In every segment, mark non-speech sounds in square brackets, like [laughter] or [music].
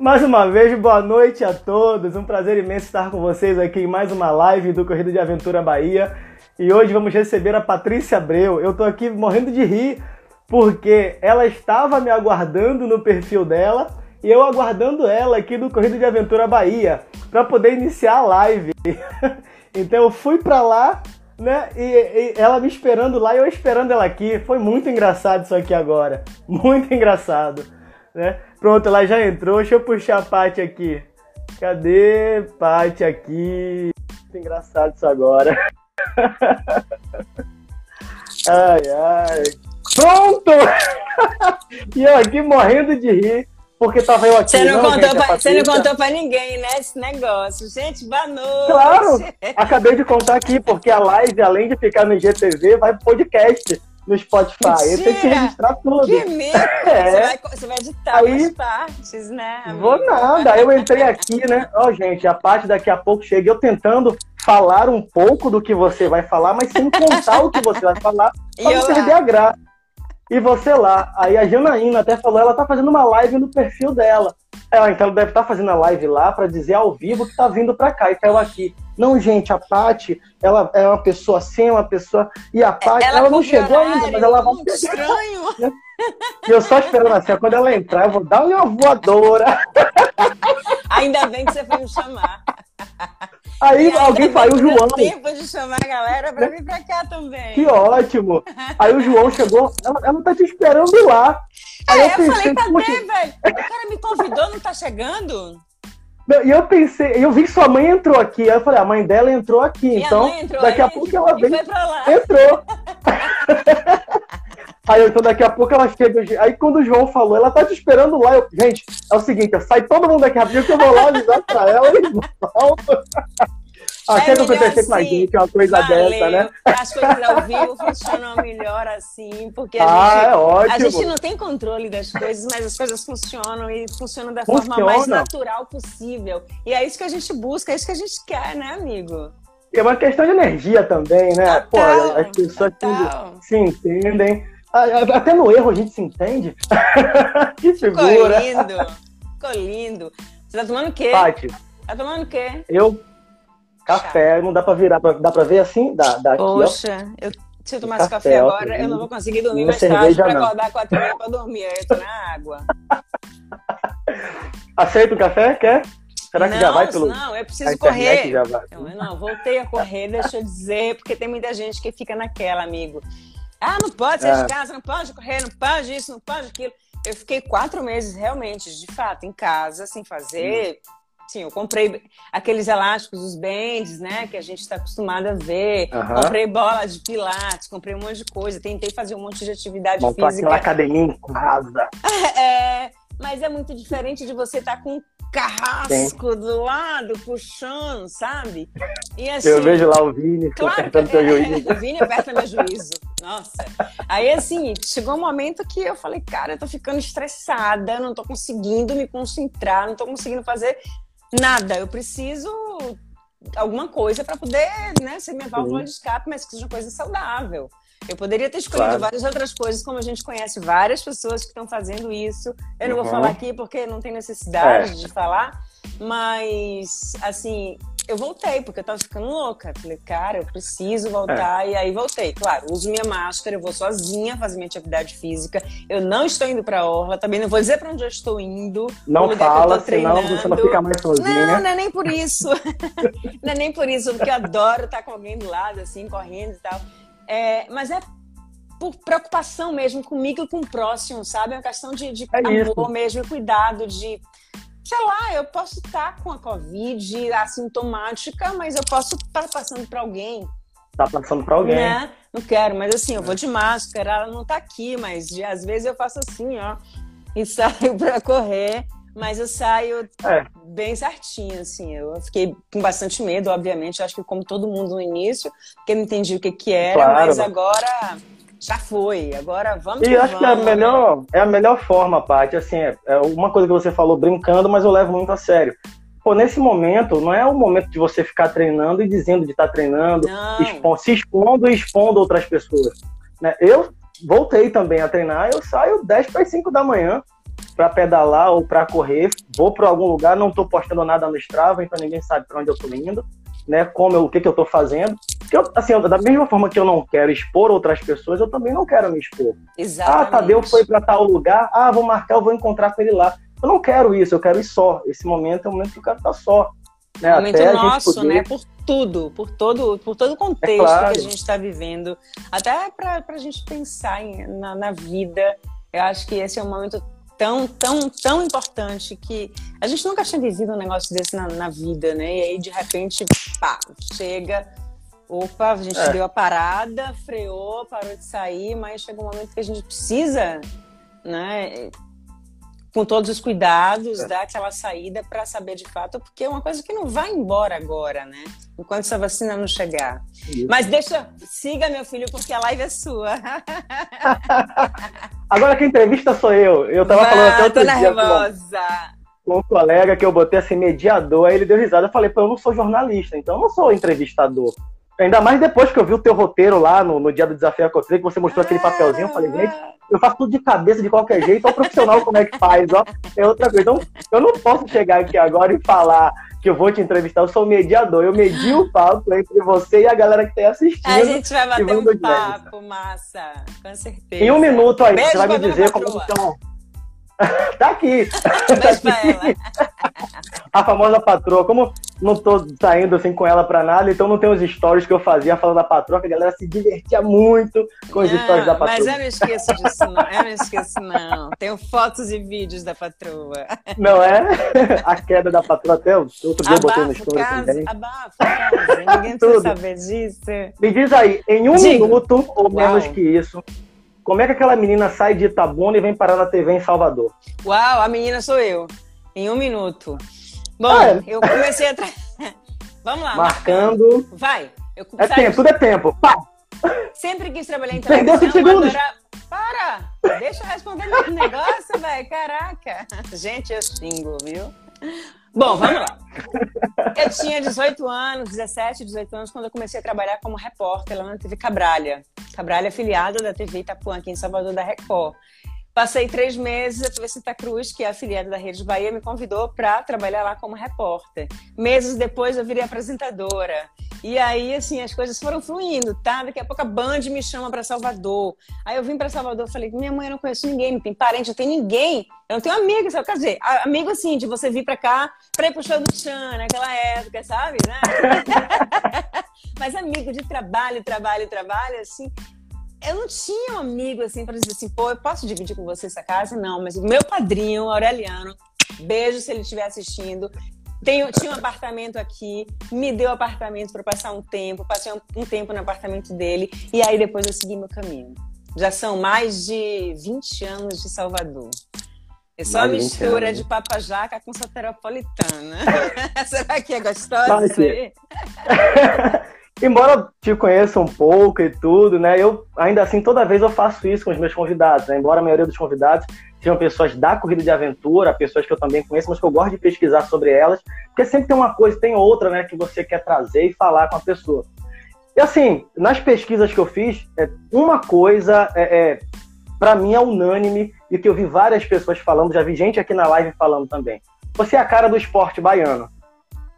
Mais uma vez, boa noite a todos. Um prazer imenso estar com vocês aqui em mais uma live do Corrida de Aventura Bahia. E hoje vamos receber a Patrícia Abreu. Eu tô aqui morrendo de rir porque ela estava me aguardando no perfil dela e eu aguardando ela aqui do Corrida de Aventura Bahia para poder iniciar a live. [laughs] então eu fui para lá, né? E, e, ela me esperando lá e eu esperando ela aqui. Foi muito engraçado isso aqui agora. Muito engraçado, né? Pronto, ela já entrou. Deixa eu puxar a Paty aqui. Cadê Paty aqui? Muito engraçado isso agora. [laughs] ai, ai. Pronto! [laughs] e eu aqui morrendo de rir. Porque tava eu aqui. Você não, não, contou, pra, você não contou pra ninguém, né? Esse negócio. Gente, boa noite. Claro! Acabei de contar aqui, porque a live, além de ficar no IGTV, vai pro podcast no Spotify. Mentira. Eu tenho que registrar tudo. Que medo! É. Você, vai, você vai editar Aí, as partes, né? Amigo? Vou nada. Aí eu entrei aqui, né? Ó, oh, gente, a parte daqui a pouco chega eu tentando falar um pouco do que você vai falar, mas sem contar o que você vai falar, [laughs] pra não perder a graça e você lá. Aí a Janaína até falou, ela tá fazendo uma live no perfil dela. Ela, então, deve estar tá fazendo a live lá para dizer ao vivo que tá vindo para cá e caiu aqui. Não, gente, a Paty, ela é uma pessoa assim, uma pessoa. E a Paty, ela, ela não chegou ainda, mas ela vai chegar. Estranho. [laughs] E eu só esperando assim, quando ela entrar, eu vou dar uma voadora. [laughs] Ainda bem que você foi me chamar. Aí alguém fala, o João. tempo de chamar a galera pra vir pra cá também. Que ótimo. Aí o João chegou, ela, ela tá te esperando lá. Aí é, eu, eu pensei, falei, cadê, velho? O cara me convidou, não tá chegando? E eu pensei, eu vi que sua mãe entrou aqui. Aí eu falei, a mãe dela entrou aqui. Minha então, entrou daqui a pouco ela vem. Entrou. [laughs] Aí então daqui a pouco ela chega. Aí quando o João falou, ela tá te esperando lá. Eu, gente, é o seguinte, sai todo mundo daqui rapidinho que eu vou lá avisar pra ela e volto. Até é que acontecer com a assim. gente uma coisa valeu. dessa, né? As coisas ao vivo funcionam melhor assim, porque a, ah, gente, é ótimo. a gente não tem controle das coisas, mas as coisas funcionam e funcionam da Funciona. forma mais natural possível. E é isso que a gente busca, é isso que a gente quer, né, amigo? É uma questão de energia também, né? Total, Pô, as pessoas se entendem. Até no erro a gente se entende. [laughs] que figura. Ficou lindo. Ficou lindo. Você tá tomando o quê? Pati. Tá tomando o quê? Eu. Café. Chá. Não dá pra virar. Pra, dá pra ver assim? Dá, dá Poxa, aqui, eu, se eu tomasse café, café agora, eu não vou conseguir dormir mais tarde pra não. acordar quatro meia pra dormir. Aí eu tô na água. [laughs] Aceita o café? Quer? Será que não, já vai pelo. Não, eu preciso correr. Já vai. Eu, não, voltei a correr, deixa eu dizer, porque tem muita gente que fica naquela, amigo. Ah, não pode sair é. de casa, não pode correr, não pode isso, não pode aquilo. Eu fiquei quatro meses realmente, de fato, em casa, sem fazer. Sim, eu comprei aqueles elásticos, os bands, né, que a gente está acostumado a ver. Uhum. Comprei bola de pilates, comprei um monte de coisa. Tentei fazer um monte de atividade Montou física. aquela academia em casa. [laughs] É, mas é muito diferente de você estar tá com carrasco Sim. do lado, puxando, sabe? E assim, eu vejo lá o Vini claro, apertando é, seu juízo. O Vini aperta meu juízo. Nossa. Aí, assim, chegou um momento que eu falei, cara, eu tô ficando estressada, não tô conseguindo me concentrar, não tô conseguindo fazer nada. Eu preciso alguma coisa para poder, né, ser minha válvula de escape, mas que seja uma coisa saudável. Eu poderia ter escolhido claro. várias outras coisas, como a gente conhece várias pessoas que estão fazendo isso. Eu não uhum. vou falar aqui porque não tem necessidade é. de falar, mas, assim, eu voltei, porque eu tava ficando louca. Falei, cara, eu preciso voltar. É. E aí voltei. Claro, uso minha máscara, eu vou sozinha fazer minha atividade física. Eu não estou indo pra orla, também não vou dizer pra onde eu estou indo. Não fala, senão você não fica mais sozinha. Não, não é nem por isso. [laughs] não é nem por isso, porque eu adoro estar com alguém do lado, assim, correndo e tal. É, mas é por preocupação mesmo comigo e com o próximo, sabe? É uma questão de, de é amor isso. mesmo, cuidado, de. Sei lá, eu posso estar com a Covid assintomática, mas eu posso estar passando para alguém. Tá passando para alguém. Né? Não quero, mas assim, eu vou de máscara, ela não tá aqui, mas de, às vezes eu faço assim, ó, e [laughs] saio para correr. Mas eu saio é. bem certinho, assim. Eu fiquei com bastante medo, obviamente. Acho que como todo mundo no início, porque não entendi o que que era, claro. mas agora já foi. Agora vamos E acho vamos, que é a melhor, né? é a melhor forma, Paty. Assim, é, é uma coisa que você falou brincando, mas eu levo muito a sério. Pô, nesse momento, não é o momento de você ficar treinando e dizendo de estar tá treinando, expo se expondo e expondo outras pessoas. Né? Eu voltei também a treinar, eu saio 10 para as 5 da manhã para pedalar ou para correr, vou para algum lugar, não estou postando nada no Strava, então ninguém sabe para onde eu estou indo, né? Como eu, o que, que eu estou fazendo. Que eu, assim, da mesma forma que eu não quero expor outras pessoas, eu também não quero me expor. Exatamente. Ah, Tadeu foi para tal lugar, ah, vou marcar, eu vou encontrar com ele lá. Eu não quero isso, eu quero ir só. Esse momento é o momento que eu quero estar só. Né? momento Até nosso, poder... né? Por tudo, por todo, por todo o contexto é claro. que a gente está vivendo. Até para a gente pensar em, na, na vida. Eu acho que esse é um momento tão, tão, tão importante que a gente nunca tinha vivido um negócio desse na, na vida, né? E aí, de repente, pá, chega. Opa, a gente é. deu a parada, freou, parou de sair, mas chega um momento que a gente precisa, né? com todos os cuidados, é. dar aquela saída para saber de fato, porque é uma coisa que não vai embora agora, né? Enquanto essa vacina não chegar. Isso. Mas deixa, siga meu filho, porque a live é sua. [laughs] agora que entrevista sou eu. Eu tava falando até outro tô dia nervosa. Com, um colega que eu botei assim, mediador, aí ele deu risada. Eu falei, pô, eu não sou jornalista, então eu não sou entrevistador. Ainda mais depois que eu vi o teu roteiro lá no, no dia do desafio Acotrei, que você mostrou aquele papelzinho, eu falei, gente, eu faço tudo de cabeça de qualquer jeito, o profissional como é que faz, ó, é outra coisa. Então, eu não posso chegar aqui agora e falar que eu vou te entrevistar, eu sou mediador, eu medi o papo entre você e a galera que está assistindo. A gente vai bater um papo, massa, com certeza. Em um minuto aí, Beijo você vai me dizer como estão [laughs] tá aqui. Beijo pra ela. A famosa patroa. Como não tô saindo assim com ela pra nada, então não tem os stories que eu fazia falando da patroa, que a galera se divertia muito com os não, stories da patroa. Mas eu não esqueço disso, não. Eu não esqueço, não. Tenho fotos e vídeos da patroa. Não é? A queda da patroa até outro dia eu botei no story caso, também. Abafa, casa. Ninguém [laughs] precisa saber disso. Me diz aí, em um Digo. minuto ou menos Uau. que isso, como é que aquela menina sai de Itabuna e vem parar na TV em Salvador? Uau, a menina sou eu. Em um minuto. Bom, ah, é. eu comecei a. Tra... [laughs] Vamos lá. Marcando. Vai. Eu é tempo, tudo é tempo. Pá. Sempre quis trabalhar em televisão. Perdeu segundos. Para! Deixa eu responder meu [laughs] negócio, velho. Caraca. Gente, eu xingo, viu? Bom, vamos lá. Eu tinha 18 anos, 17, 18 anos, quando eu comecei a trabalhar como repórter lá na TV Cabralha. Cabralha é afiliada da TV Itapuã, aqui em Salvador, da Record. Passei três meses, a Santa Cruz, que é afiliada da Rede Bahia, me convidou para trabalhar lá como repórter. Meses depois eu virei apresentadora. E aí, assim, as coisas foram fluindo, tá? Daqui a pouco a Band me chama para Salvador. Aí eu vim para Salvador e falei: minha mãe, eu não conheço ninguém, não tem parente, não tem ninguém. Eu não tenho amigo, sabe? Quer dizer, amigo assim, de você vir para cá para ir pro show do Chan, naquela época, sabe? Né? [laughs] Mas amigo de trabalho, trabalho, trabalho, assim eu não tinha um amigo assim para dizer assim, pô, eu posso dividir com você essa casa? Não, mas o meu padrinho, Aureliano, beijo se ele estiver assistindo. Tenho, tinha um apartamento aqui, me deu apartamento para passar um tempo, passei um, um, tempo no apartamento dele e aí depois eu segui meu caminho. Já são mais de 20 anos de Salvador. É só mais mistura de papajaca com soteropolitana. [laughs] Será que é isso aí? [laughs] Embora eu te conheça um pouco e tudo, né? Eu ainda assim toda vez eu faço isso com os meus convidados, né? Embora a maioria dos convidados sejam pessoas da corrida de aventura, pessoas que eu também conheço, mas que eu gosto de pesquisar sobre elas, porque sempre tem uma coisa, tem outra, né, que você quer trazer e falar com a pessoa. E assim, nas pesquisas que eu fiz, é, uma coisa é, é para mim é unânime e que eu vi várias pessoas falando, já vi gente aqui na live falando também. Você é a cara do esporte baiano,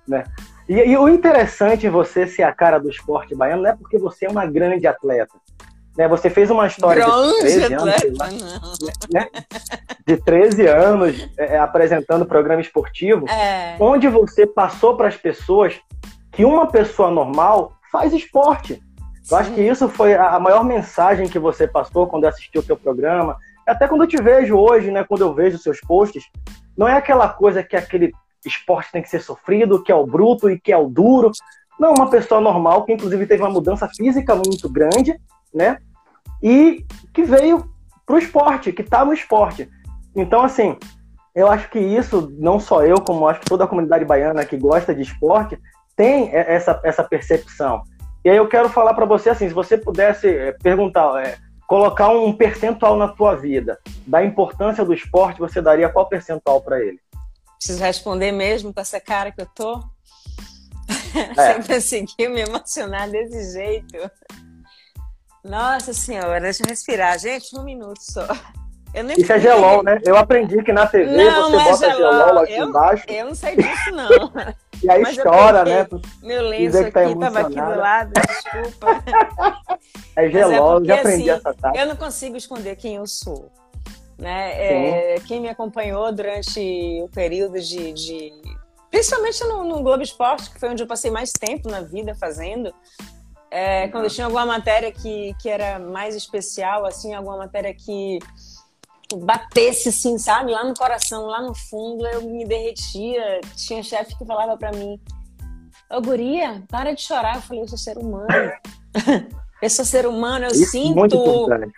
né? E, e, o interessante em você ser a cara do esporte baiano não é porque você é uma grande atleta. Né? Você fez uma história grande de 13 atleta, anos, né? de 13 anos é, é, apresentando programa esportivo, é. onde você passou para as pessoas que uma pessoa normal faz esporte. Sim. Eu acho que isso foi a maior mensagem que você passou quando assistiu o teu programa. Até quando eu te vejo hoje, né, quando eu vejo seus posts, não é aquela coisa que aquele esporte tem que ser sofrido, que é o bruto e que é o duro. Não, uma pessoa normal que inclusive teve uma mudança física muito grande, né? E que veio pro esporte, que tá no esporte. Então, assim, eu acho que isso, não só eu, como acho que toda a comunidade baiana que gosta de esporte, tem essa, essa percepção. E aí eu quero falar para você assim, se você pudesse é, perguntar, é, colocar um percentual na tua vida da importância do esporte, você daria qual percentual para ele? Preciso responder mesmo com essa cara que eu tô? [laughs] É. Você conseguiu me emocionar desse jeito? Nossa senhora, deixa eu respirar. Gente, um minuto só. Isso é gelol, né? Eu aprendi que na TV não, você bota é gelol, gelol aqui eu, embaixo. Eu não sei disso, não. [laughs] e aí Mas estoura, né? Meu lenço aqui tá tava aqui do lado, desculpa. [laughs] É gelol, é porque, eu já aprendi assim, essa tática. Eu não consigo esconder quem eu sou. Né? É, quem me acompanhou durante o período de, de principalmente no, no, Globo Esporte, que foi onde eu passei mais tempo na vida fazendo. É, quando tinha alguma matéria que, que era mais especial, assim, alguma matéria que batesse, assim, sabe, lá no coração, lá no fundo, eu me derretia. Tinha chefe que falava para mim: Ô, guria, para de chorar. Eu falei: Eu sou ser humano. [laughs] eu sou ser humano, eu Isso é sinto.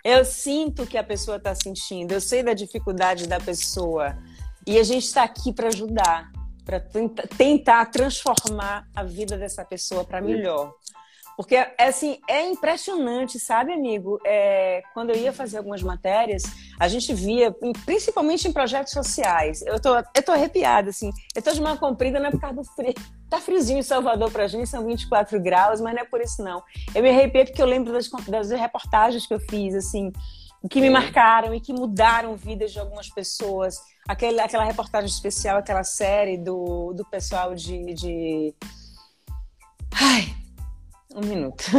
Eu sinto que a pessoa está sentindo, eu sei da dificuldade da pessoa. E a gente está aqui para ajudar, para tentar transformar a vida dessa pessoa para melhor. Porque, assim, é impressionante, sabe, amigo? É, quando eu ia fazer algumas matérias, a gente via, principalmente em projetos sociais, eu tô, eu tô arrepiada, assim. Eu tô de uma comprida, não é por causa do frio. Tá friozinho em Salvador pra gente, são 24 graus, mas não é por isso, não. Eu me arrepiei porque eu lembro das, das reportagens que eu fiz, assim, que me marcaram e que mudaram vidas de algumas pessoas. Aquele, aquela reportagem especial, aquela série do, do pessoal de... de... Ai, um minuto. [laughs]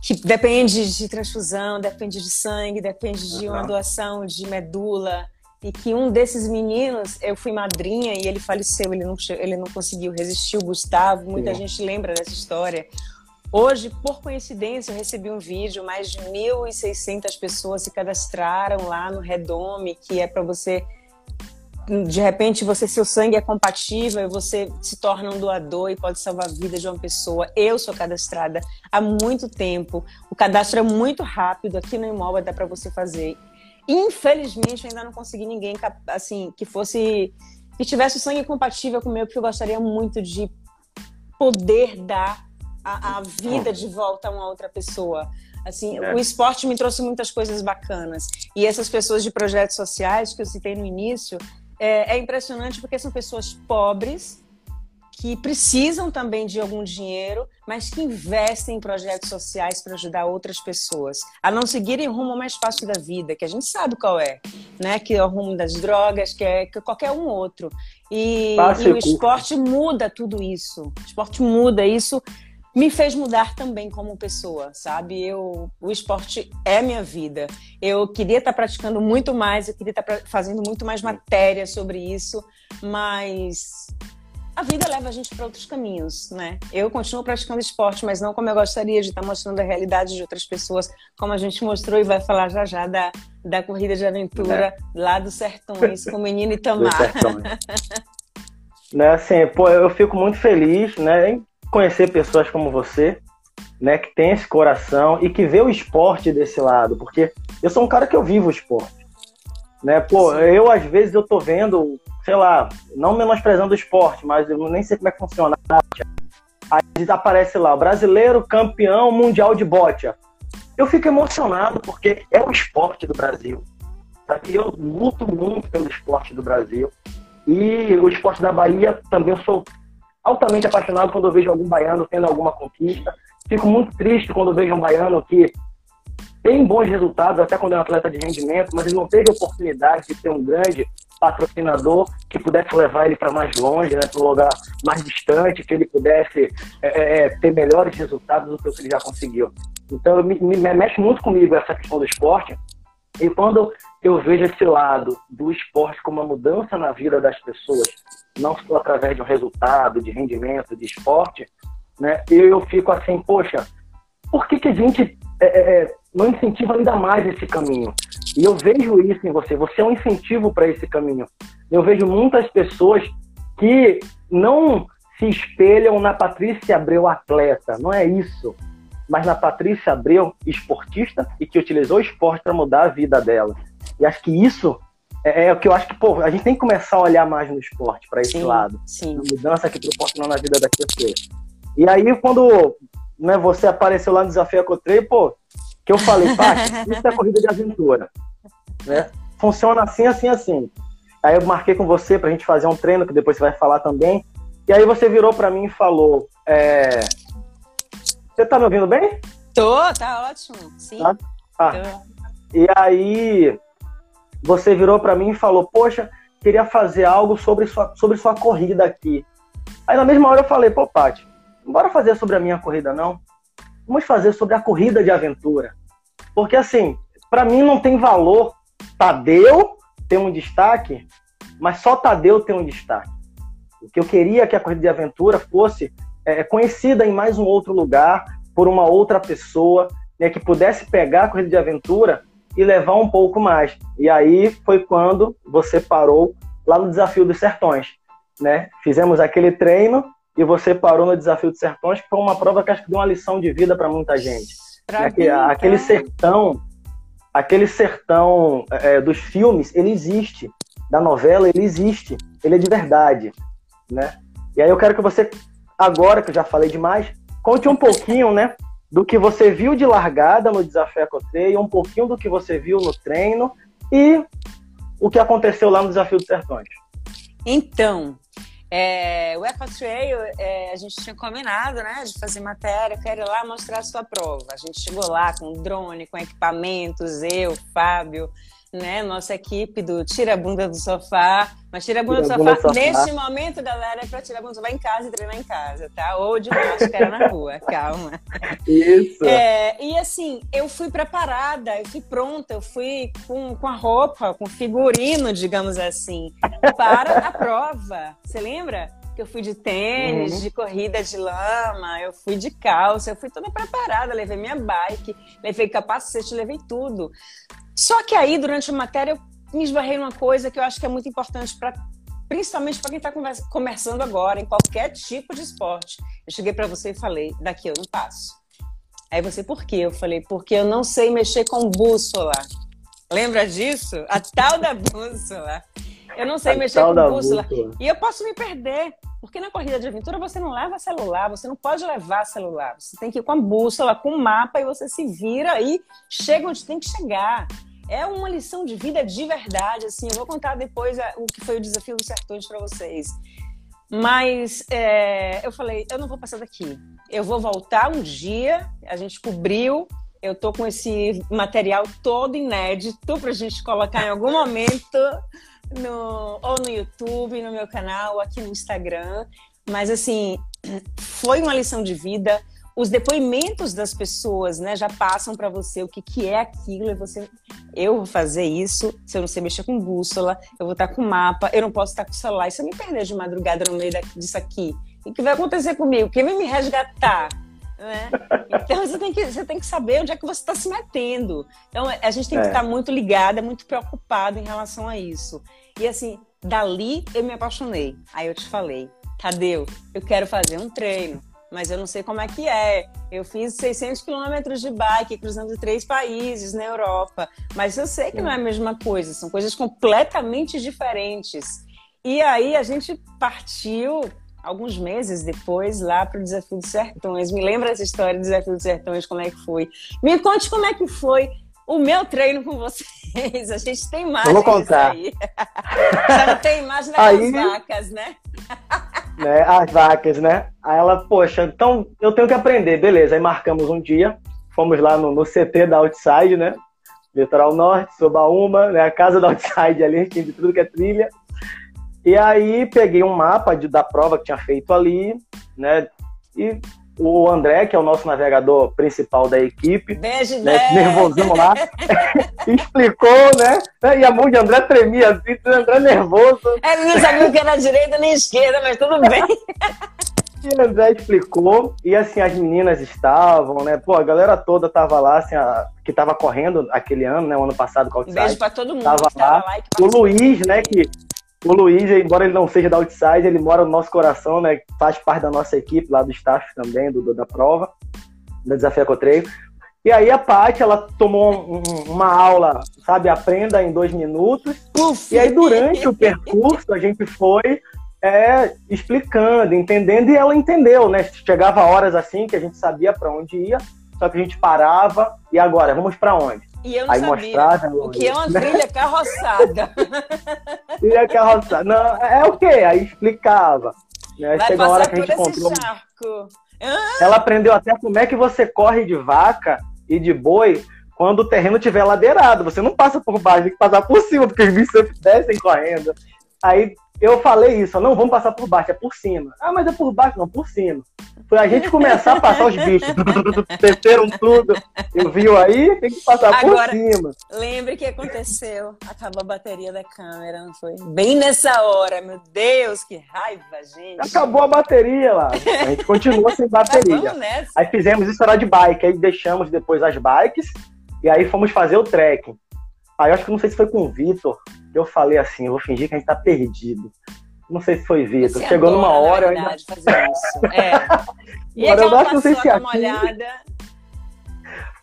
que depende de transfusão, depende de sangue, depende de uma doação de medula. E que um desses meninos, eu fui madrinha e ele faleceu, ele não, ele não conseguiu resistir, o Gustavo. Muita Sim. gente lembra dessa história. Hoje, por coincidência, eu recebi um vídeo, mais de 1.600 pessoas se cadastraram lá no Redome, que é para você de repente você seu sangue é compatível e você se torna um doador e pode salvar a vida de uma pessoa. Eu sou cadastrada há muito tempo. O cadastro é muito rápido aqui no imóvel dá para você fazer. Infelizmente ainda não consegui ninguém assim que fosse que tivesse o sangue compatível com o meu, porque eu gostaria muito de poder dar a, a vida de volta a uma outra pessoa. Assim, é. o esporte me trouxe muitas coisas bacanas. E essas pessoas de projetos sociais que eu citei no início, é, é impressionante porque são pessoas pobres que precisam também de algum dinheiro, mas que investem em projetos sociais para ajudar outras pessoas a não seguirem o rumo mais fácil da vida, que a gente sabe qual é, né? Que é o rumo das drogas, que é que qualquer um outro. E, e o esporte muda tudo isso. O esporte muda isso me fez mudar também como pessoa, sabe? Eu, o esporte é minha vida. Eu queria estar praticando muito mais, eu queria estar fazendo muito mais matéria sobre isso, mas a vida leva a gente para outros caminhos, né? Eu continuo praticando esporte, mas não como eu gostaria de estar mostrando a realidade de outras pessoas, como a gente mostrou e vai falar já já da, da corrida de aventura é. lá dos Sertões com o menino Itamar. né, assim, pô, eu fico muito feliz, né? Conhecer pessoas como você, né, que tem esse coração e que vê o esporte desse lado, porque eu sou um cara que eu vivo o esporte, né? Pô, Sim. eu às vezes eu tô vendo, sei lá, não menosprezando o esporte, mas eu nem sei como é que funciona. Aí aparece lá, brasileiro campeão mundial de bote. Eu fico emocionado porque é o esporte do Brasil. Sabe? Eu luto muito pelo esporte do Brasil. E o esporte da Bahia também eu sou altamente apaixonado quando eu vejo algum baiano tendo alguma conquista. Fico muito triste quando vejo um baiano que tem bons resultados, até quando é um atleta de rendimento, mas ele não teve oportunidade de ter um grande patrocinador que pudesse levar ele para mais longe, né, para um lugar mais distante, que ele pudesse é, é, é, ter melhores resultados do que ele já conseguiu. Então, me, me mexe muito comigo essa questão do esporte. E quando eu vejo esse lado do esporte como uma mudança na vida das pessoas, não só através de um resultado, de rendimento, de esporte, né? Eu fico assim, poxa, por que, que a gente é, é, é, não incentiva ainda mais esse caminho? E eu vejo isso em você, você é um incentivo para esse caminho. Eu vejo muitas pessoas que não se espelham na Patrícia Abreu atleta, não é isso, mas na Patrícia Abreu esportista e que utilizou o esporte para mudar a vida dela. E acho que isso é, é, o que eu acho que, pô, a gente tem que começar a olhar mais no esporte para esse sim, lado. Sim. A mudança que proporcionou na vida das pessoas. E aí, quando né, você apareceu lá no Desafio Ecotrei, pô, que eu falei, pá, [laughs] isso é corrida de aventura. Né? Funciona assim, assim, assim. Aí eu marquei com você pra gente fazer um treino, que depois você vai falar também. E aí você virou para mim e falou: é... Você tá me ouvindo bem? Tô, tá ótimo. Sim. Tá? Ah. E aí você virou para mim e falou: Poxa, queria fazer algo sobre sua, sobre sua corrida aqui. Aí na mesma hora eu falei: Pô, Paty, não bora fazer sobre a minha corrida, não. Vamos fazer sobre a corrida de aventura. Porque assim, para mim não tem valor Tadeu ter um destaque, mas só Tadeu ter um destaque. O que eu queria que a corrida de aventura fosse é, conhecida em mais um outro lugar, por uma outra pessoa, né, que pudesse pegar a corrida de aventura e levar um pouco mais. E aí foi quando você parou lá no Desafio dos Sertões. Né? Fizemos aquele treino e você parou no Desafio dos Sertões, que foi uma prova que acho que deu uma lição de vida para muita gente. Pra aquele, aquele sertão, aquele sertão é, dos filmes, ele existe. Da novela, ele existe. Ele é de verdade. Né? E aí eu quero que você, agora que eu já falei demais, conte um pouquinho, né? Do que você viu de largada no desafio Ecotreio, um pouquinho do que você viu no treino e o que aconteceu lá no desafio dos sertões. Então, é, o Ecotrail, é, a gente tinha combinado, né, de fazer matéria, quero ir lá mostrar a sua prova. A gente chegou lá com drone, com equipamentos, eu, Fábio, né? Nossa equipe do Tira a Bunda do Sofá. Mas Tira a Bunda, tira do, sofá, sofá, neste momento, galera, é pra tirar a bunda do sofá em casa e treinar em casa, tá? Ou de máscara na rua, [laughs] calma. Isso. É, e assim, eu fui preparada, eu fui pronta, eu fui com, com a roupa, com figurino, digamos assim, para a prova. Você lembra? que eu fui de tênis, uhum. de corrida de lama, eu fui de calça, eu fui toda preparada, levei minha bike, levei capacete, levei tudo. Só que aí, durante a matéria, eu me esbarrei numa coisa que eu acho que é muito importante para principalmente para quem está começando agora, em qualquer tipo de esporte. Eu cheguei para você e falei: daqui eu não passo. Aí você, por quê? Eu falei: porque eu não sei mexer com bússola. Lembra disso? A tal da bússola. Eu não sei a mexer com bússola. bússola. E eu posso me perder. Porque na corrida de aventura você não leva celular, você não pode levar celular. Você tem que ir com a bússola, com o mapa e você se vira e chega onde tem que chegar. É uma lição de vida de verdade, assim. Eu vou contar depois o que foi o desafio dos sertões para vocês. Mas é, eu falei, eu não vou passar daqui. Eu vou voltar um dia. A gente cobriu. Eu tô com esse material todo inédito para a gente colocar em algum momento no, ou no YouTube, no meu canal, aqui no Instagram. Mas assim, foi uma lição de vida. Os depoimentos das pessoas, né, já passam para você o que, que é aquilo e você, eu vou fazer isso. Se eu não sei mexer com bússola, eu vou estar com mapa, eu não posso estar com celular. E se eu me perder de madrugada no meio disso aqui, o que vai acontecer comigo? Quem vai me resgatar? Né? Então você tem, que, você tem que saber onde é que você está se metendo. Então a gente tem que é. estar muito ligada, muito preocupado em relação a isso. E assim, dali eu me apaixonei. Aí eu te falei, Tadeu, eu quero fazer um treino, mas eu não sei como é que é. Eu fiz 600 quilômetros de bike, cruzando três países na Europa, mas eu sei que não é a mesma coisa, são coisas completamente diferentes. E aí a gente partiu alguns meses depois lá para o Desafio dos Sertões. Me lembra essa história do Desafio dos Sertões, como é que foi? Me conte como é que foi o meu treino com vocês. A gente tem imagem. Vou contar. Aí. [laughs] Já não tem imagem das aí, vacas, né? né? As vacas, né? Aí ela, poxa, então eu tenho que aprender. Beleza, aí marcamos um dia. Fomos lá no, no CT da Outside, né? Litoral Norte, Sobaúma, né? A casa da Outside ali, [laughs] de tudo que é trilha. E aí peguei um mapa de, da prova que tinha feito ali, né? E o André, que é o nosso navegador principal da equipe, Beijo, né, nervosão lá, [laughs] explicou, né? E a mão de André tremia assim, André nervoso. Ele não sabia o que era direita nem esquerda, mas tudo bem. E o André explicou, e assim, as meninas estavam, né? Pô, a galera toda tava lá, assim, a, que tava correndo aquele ano, né? O ano passado com o. Beijo pra todo mundo tava lá. lá o Luiz, né? Que o Luiz, embora ele não seja da Outside, ele mora no nosso coração, né? Faz parte da nossa equipe lá do staff também, do, da prova, da Desafio Ecotreio. E aí a Paty, ela tomou um, uma aula, sabe, aprenda em dois minutos. Uf. E aí durante o percurso a gente foi é, explicando, entendendo, e ela entendeu, né? Chegava horas assim que a gente sabia para onde ia, só que a gente parava, e agora, vamos para onde? E eu não Aí sabia mostrava, o que é uma [laughs] trilha carroçada. [laughs] trilha carroçada. Não, é o quê? Aí explicava. Né? Vai Chegou a hora que a gente. Charco. Ela aprendeu até como é que você corre de vaca e de boi quando o terreno tiver ladeirado. Você não passa por baixo, tem que passar por cima, porque os bichos sempre descem correndo. Aí eu falei isso, não, vamos passar por baixo, é por cima. Ah, mas é por baixo, não, por cima. Foi a gente começar a passar os bichos. [laughs] Desceram tudo. Eu viu aí, tem que passar Agora, por cima. Lembre que aconteceu. Acabou a bateria da câmera, não foi? Bem nessa hora, meu Deus, que raiva, gente. Acabou a bateria lá. A gente continua sem [laughs] bateria. aí fizemos isso era de bike, aí deixamos depois as bikes e aí fomos fazer o trekking. Aí eu acho que não sei se foi com o Vitor, eu falei assim, eu vou fingir que a gente tá perdido. Não sei se foi Vitor. Chegou adora, numa hora. Verdade, ainda... fazer isso. [laughs] É. E Agora, que não sei se é molhada.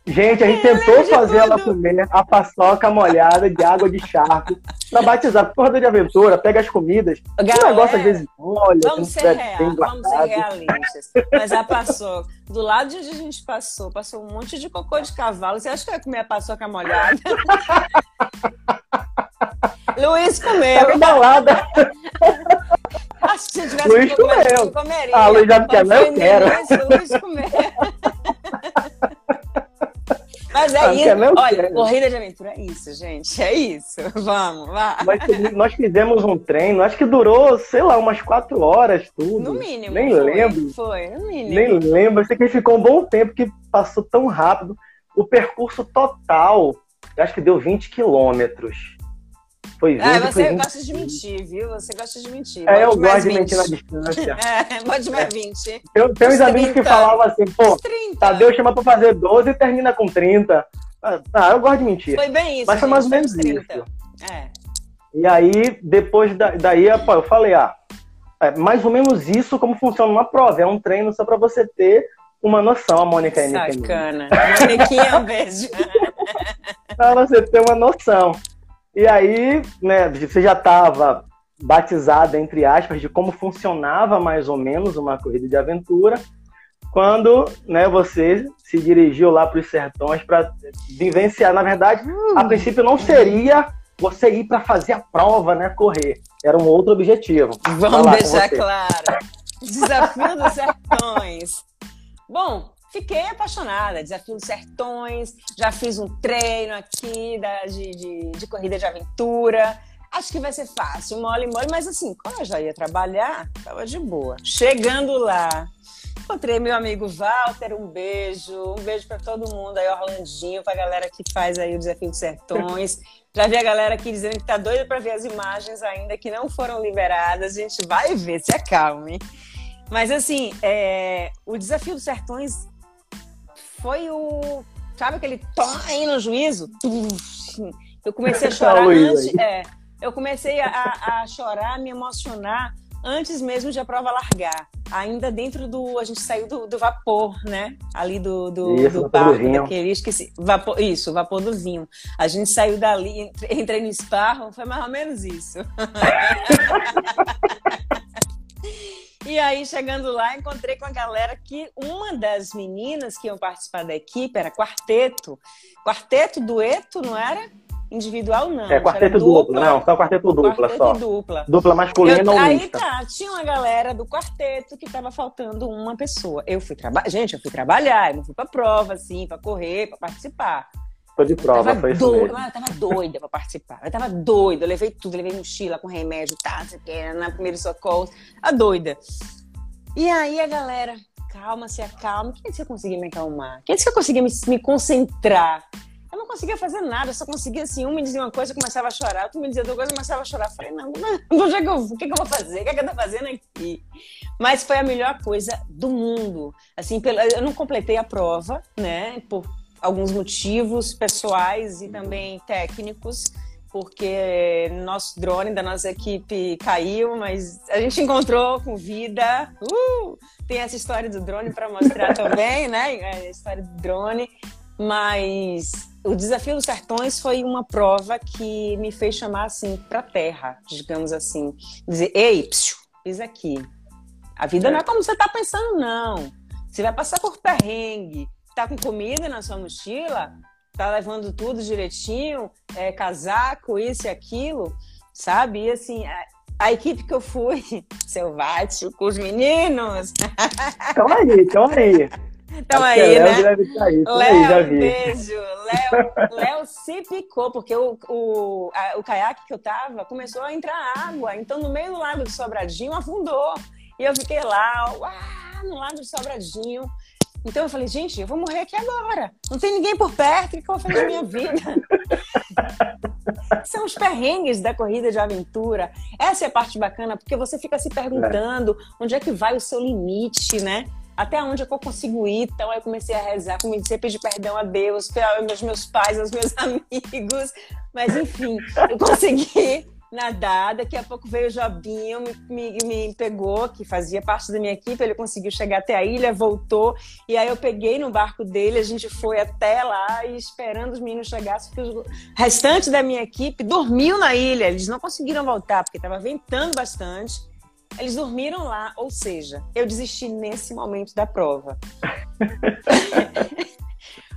Gente, a gente é, tentou fazer ela comer a paçoca molhada de água de charco pra batizar. Porra de aventura, pega as comidas. Galera, o negócio às vezes molha. Vamos ser real, vamos ser realistas. Mas a paçoca, do lado de onde a gente passou, passou um monte de cocô de cavalo. Você acha que eu ia comer a paçoca molhada? [laughs] Luiz comeu. Embalada. Acho que se tivesse Luiz comeu. Comeria. Ah, Luiz já quer, não, eu quero. Luiz comeu. Mas é ah, isso. Olha, quero. corrida de aventura é isso, gente. É isso. Vamos, vá. Nós, nós fizemos um treino, acho que durou, sei lá, umas quatro horas, tudo. No mínimo. Nem foi, lembro. Foi, no mínimo. Nem lembro. Sei que ficou um bom tempo que passou tão rápido. O percurso total, acho que deu 20 quilômetros. Foi 20, ah, você 20. gosta de mentir, viu? Você gosta de mentir. É, eu gosto de mentir na distância. [laughs] é, pode mais é. 20. Eu, tem uns amigos que falavam assim, pô, 30. Tadeu chama pra fazer 12 e termina com 30. Ah, tá, eu gosto de mentir. Foi bem isso. Mas foi mais ou menos 30. isso. É. E aí, depois da, daí, eu falei, ah, é mais ou menos isso como funciona uma prova. É um treino só pra você ter uma noção, a Mônica aí. Sacana. Moniquinha, um beijo. [laughs] pra você ter uma noção. E aí, né, você já estava batizado, entre aspas, de como funcionava mais ou menos uma corrida de aventura, quando né, você se dirigiu lá para os sertões para vivenciar. Na verdade, hum. a princípio não seria você ir para fazer a prova, né, correr. Era um outro objetivo. Vamos deixar claro. Desafio dos sertões. Bom, fiquei apaixonada. Desafio dos Sertões, já fiz um treino aqui da, de, de, de, corrida de aventura. Acho que vai ser fácil, mole, mole, mas assim, quando eu já ia trabalhar, tava de boa. Chegando lá, encontrei meu amigo Walter, um beijo, um beijo para todo mundo aí, Orlandinho, pra galera que faz aí o Desafio dos Sertões. [laughs] Já vi a galera aqui dizendo que tá doida para ver as imagens ainda que não foram liberadas. A gente vai ver, se acalme. Mas assim, é, o Desafio dos Sertões foi o. Sabe aquele tom aí no juízo? [laughs] Eu comecei a [laughs] chorar antes. É, eu comecei a, a chorar, a me emocionar antes mesmo de a prova largar. Ainda dentro do. A gente saiu do, do vapor, né? Ali do, do, isso, do parque daquele. Esqueci. Vapor, isso, vapor do vinho. A gente saiu dali, entrei no esparro, foi mais ou menos isso. [laughs] E aí, chegando lá, encontrei com a galera que uma das meninas que iam participar da equipe era quarteto. Quarteto, dueto, não era? Individual, não. É, quarteto duplo, dupla. não, só quarteto dupla quarteto só. dupla. Dupla masculina ou Aí tá, tinha uma galera do quarteto que tava faltando uma pessoa. Eu fui trabalhar, gente, eu fui trabalhar, eu não fui pra prova, assim, pra correr, pra participar. Foi de prova, foi isso mesmo. Eu tava doida pra participar. Eu tava doida. Eu levei tudo, levei mochila com remédio, tá, na primeira socorro. A doida. E aí a galera, calma, se acalma. Quem disse que eu conseguia me acalmar? Quem disse que eu conseguia me, me concentrar? Eu não conseguia fazer nada, eu só conseguia assim, um me dizia uma coisa, eu começava a chorar, outro me dizia outra coisa, eu começava a chorar. Eu falei, não, não, onde é que eu, o que, que eu vou fazer? O que, é que eu tô fazendo aqui? Mas foi a melhor coisa do mundo. Assim, eu não completei a prova, né, por alguns motivos pessoais e também técnicos, porque nosso drone da nossa equipe caiu, mas a gente encontrou com vida. Uh! Tem essa história do drone para mostrar [laughs] também, né? A história do drone. Mas o Desafio dos Sertões foi uma prova que me fez chamar assim para terra, digamos assim. Dizer, ei, psiu, isso aqui. A vida é. não é como você está pensando, não. Você vai passar por perrengue, tá com comida na sua mochila, tá levando tudo direitinho, é, casaco, isso e aquilo, sabe? E assim, a, a equipe que eu fui, [laughs] selvático, com os meninos. [laughs] Calma aí, calma aí. Então aí, Léo né? Aí, Léo, aí, vi. beijo. Léo, Léo se picou, porque o, o, a, o caiaque que eu tava começou a entrar água. Então, no meio do lago de Sobradinho, afundou. E eu fiquei lá, uá, no lago de Sobradinho. Então eu falei, gente, eu vou morrer aqui agora. Não tem ninguém por perto, o que eu vou fazer da minha vida? [laughs] São os perrengues da corrida de aventura. Essa é a parte bacana, porque você fica se perguntando é. onde é que vai o seu limite, né? Até onde é eu consigo ir? Então aí eu comecei a rezar, comecei a pedir perdão a Deus, aos meus pais, aos meus [laughs] amigos. Mas enfim, eu consegui nadar. Daqui a pouco veio o Jobinho, me, me, pegou, que fazia parte da minha equipe. Ele conseguiu chegar até a ilha, voltou. E aí eu peguei no barco dele, a gente foi até lá e esperando os meninos chegassem, porque o restante da minha equipe dormiu na ilha. Eles não conseguiram voltar, porque estava ventando bastante. Eles dormiram lá, ou seja, eu desisti nesse momento da prova. [laughs]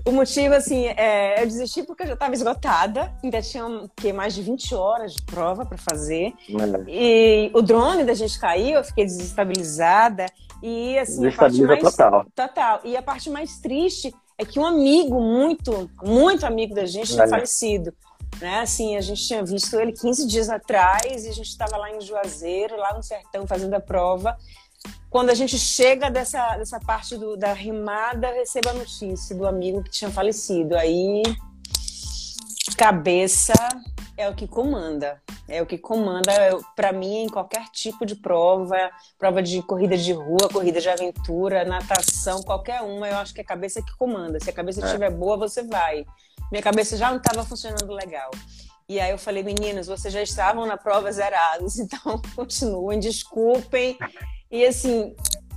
O motivo, assim, é, eu desisti porque eu já estava esgotada, ainda tinha que, mais de 20 horas de prova para fazer. É. E o drone da gente caiu, eu fiquei desestabilizada. E assim, a parte mais, total. Total. E a parte mais triste é que um amigo muito, muito amigo da gente tinha falecido. Né? Assim, a gente tinha visto ele 15 dias atrás e a gente estava lá em Juazeiro, lá no sertão, fazendo a prova quando a gente chega dessa, dessa parte do, da rimada, receba a notícia do amigo que tinha falecido. Aí, cabeça é o que comanda. É o que comanda para mim em qualquer tipo de prova, prova de corrida de rua, corrida de aventura, natação, qualquer uma, eu acho que é a cabeça que comanda. Se a cabeça é. estiver boa, você vai. Minha cabeça já não estava funcionando legal. E aí eu falei, meninas, vocês já estavam na prova zerados, [laughs] então continuem, desculpem. E assim,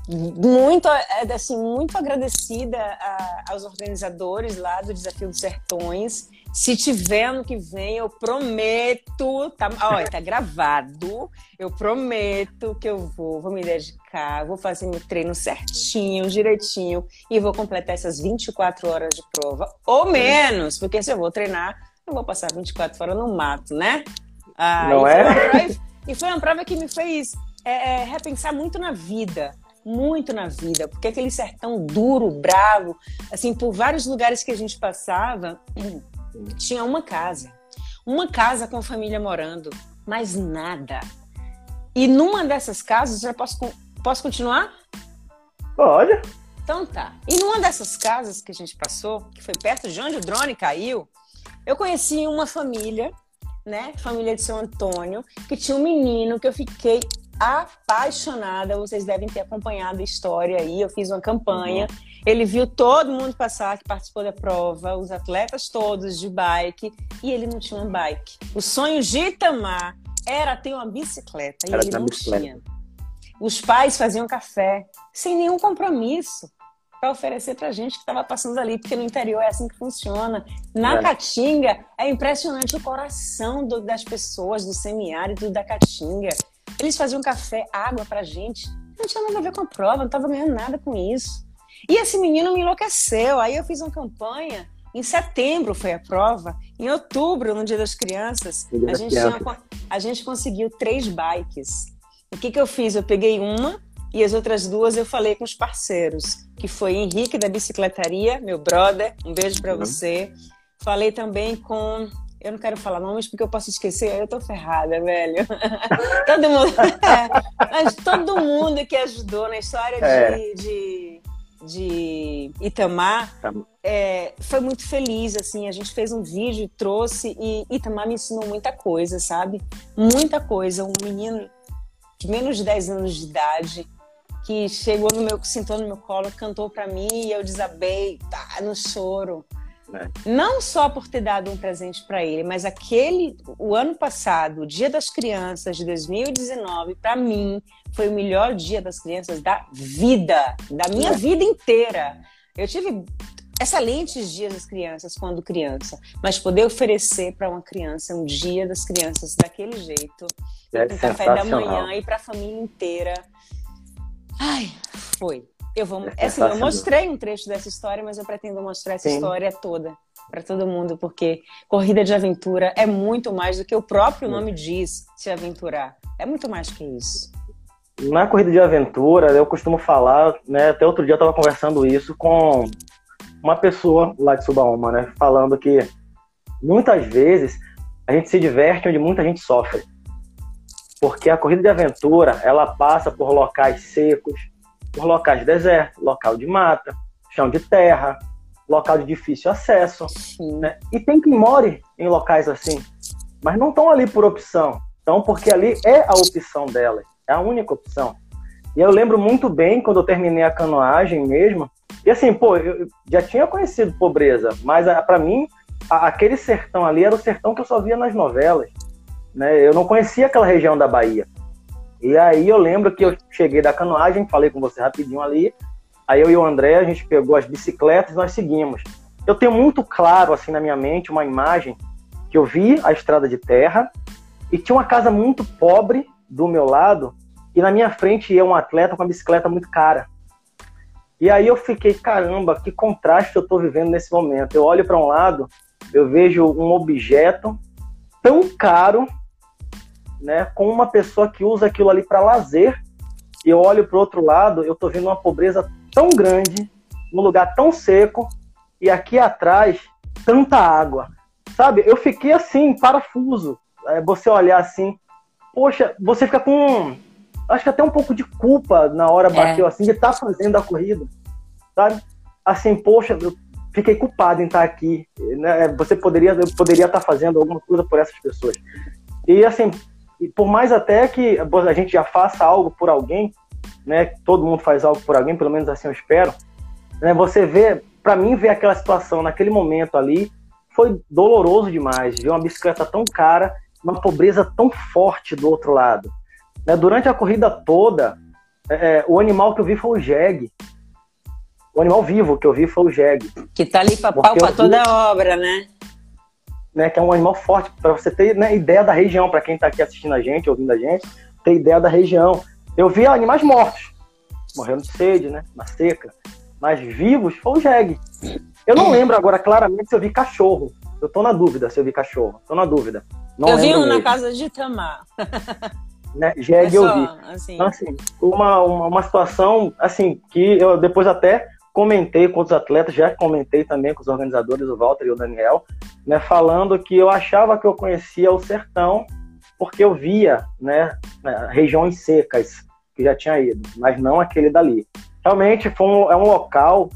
muito, é, assim, muito agradecida a, aos organizadores lá do Desafio dos Sertões. Se tiver ano que vem, eu prometo, tá, ó, tá gravado, eu prometo que eu vou, vou me dedicar, vou fazer meu treino certinho, direitinho, e vou completar essas 24 horas de prova, ou menos, porque se eu vou treinar, eu vou passar 24 horas no mato, né? Ah, Não é? Prova, e foi uma prova que me fez é, é, repensar muito na vida, muito na vida, porque aquele sertão duro, bravo, assim, por vários lugares que a gente passava, [clears throat] tinha uma casa, uma casa com família morando, mas nada. E numa dessas casas, já posso, posso continuar? Pode. Então tá. E numa dessas casas que a gente passou, que foi perto de onde o drone caiu, eu conheci uma família, né? Família de São Antônio, que tinha um menino que eu fiquei apaixonada. Vocês devem ter acompanhado a história aí. Eu fiz uma campanha. Uhum. Ele viu todo mundo passar que participou da prova, os atletas todos de bike, e ele não tinha uma bike. O sonho de Itamar era ter uma bicicleta, e era ele não bicicleta. tinha. Os pais faziam café sem nenhum compromisso para oferecer para gente que estava passando ali, porque no interior é assim que funciona. Na é. Caatinga, é impressionante o coração do, das pessoas do semiárido da Caatinga. Eles faziam café, água pra gente. Não tinha nada a ver com a prova, não tava ganhando nada com isso. E esse menino me enlouqueceu. Aí eu fiz uma campanha. Em setembro foi a prova. Em outubro, no Dia das Crianças, a gente, tinha, a gente conseguiu três bikes. O que, que eu fiz? Eu peguei uma e as outras duas eu falei com os parceiros, que foi Henrique da Bicicletaria, meu brother. Um beijo para uhum. você. Falei também com eu não quero falar nomes porque eu posso esquecer, eu tô ferrada, velho. [laughs] todo mundo. [laughs] Mas todo mundo que ajudou na história é. de, de, de, Itamar é, foi muito feliz, assim. A gente fez um vídeo, trouxe, e Itamar me ensinou muita coisa, sabe? Muita coisa. Um menino de menos de 10 anos de idade que chegou no meu, sentou no meu colo, cantou para mim e eu desabei, tá, no choro. É. Não só por ter dado um presente para ele, mas aquele, o ano passado, o Dia das Crianças de 2019, para mim, foi o melhor Dia das Crianças da vida, da minha é. vida inteira. Eu tive excelentes dias das crianças quando criança, mas poder oferecer para uma criança um Dia das Crianças daquele jeito, é com café da manhã e para a família inteira. Ai, foi. Eu vou, é assim, eu mostrei um trecho dessa história, mas eu pretendo mostrar essa Sim. história toda para todo mundo, porque corrida de aventura é muito mais do que o próprio nome diz, se aventurar. É muito mais que isso. na corrida de aventura, eu costumo falar, né? Até outro dia eu estava conversando isso com uma pessoa lá de Subaúma, né? Falando que muitas vezes a gente se diverte onde muita gente sofre. Porque a corrida de aventura, ela passa por locais secos, por locais de deserto, local de mata, chão de terra, local de difícil acesso. Né? E tem quem more em locais assim, mas não estão ali por opção. Então, porque ali é a opção delas, é a única opção. E eu lembro muito bem quando eu terminei a canoagem mesmo. E assim, pô, eu já tinha conhecido pobreza, mas para mim, a, aquele sertão ali era o sertão que eu só via nas novelas. Né? Eu não conhecia aquela região da Bahia. E aí eu lembro que eu cheguei da canoagem, falei com você rapidinho ali. Aí eu e o André, a gente pegou as bicicletas e nós seguimos. Eu tenho muito claro, assim, na minha mente, uma imagem que eu vi a estrada de terra e tinha uma casa muito pobre do meu lado e na minha frente ia um atleta com uma bicicleta muito cara. E aí eu fiquei, caramba, que contraste eu estou vivendo nesse momento. Eu olho para um lado, eu vejo um objeto tão caro né, com uma pessoa que usa aquilo ali para lazer, e eu olho para o outro lado, eu estou vendo uma pobreza tão grande, num lugar tão seco, e aqui atrás, tanta água. Sabe, eu fiquei assim, parafuso. É, você olhar assim, poxa, você fica com. Acho que até um pouco de culpa na hora é. bateu assim, de estar tá fazendo a corrida. Sabe? Assim, poxa, eu fiquei culpado em estar tá aqui. Né? Você poderia, eu poderia estar tá fazendo alguma coisa por essas pessoas. E assim, e por mais até que a gente já faça algo por alguém, né? Todo mundo faz algo por alguém, pelo menos assim eu espero. Né, você vê, para mim ver aquela situação naquele momento ali foi doloroso demais. Ver uma bicicleta tão cara, uma pobreza tão forte do outro lado. Né, durante a corrida toda, é, é, o animal que eu vi foi o jegue. O animal vivo que eu vi foi o jegue. Que tá ali pra pau toda a obra, né? Né, que é um animal forte, para você ter né, ideia da região, para quem está aqui assistindo a gente, ouvindo a gente, ter ideia da região. Eu vi animais mortos, morrendo de sede, né, na seca, mas vivos foi o jegue. Eu não lembro agora claramente se eu vi cachorro. Eu tô na dúvida se eu vi cachorro. Tô na dúvida. Não eu vi um na casa de Itamar. [laughs] Né? Jegue é eu vi. Assim. Então, assim, uma, uma, uma situação assim que eu depois até comentei com outros atletas, já comentei também com os organizadores, o Walter e o Daniel, né, falando que eu achava que eu conhecia o sertão porque eu via né, né, regiões secas que já tinha ido, mas não aquele dali. Realmente foi um, é um local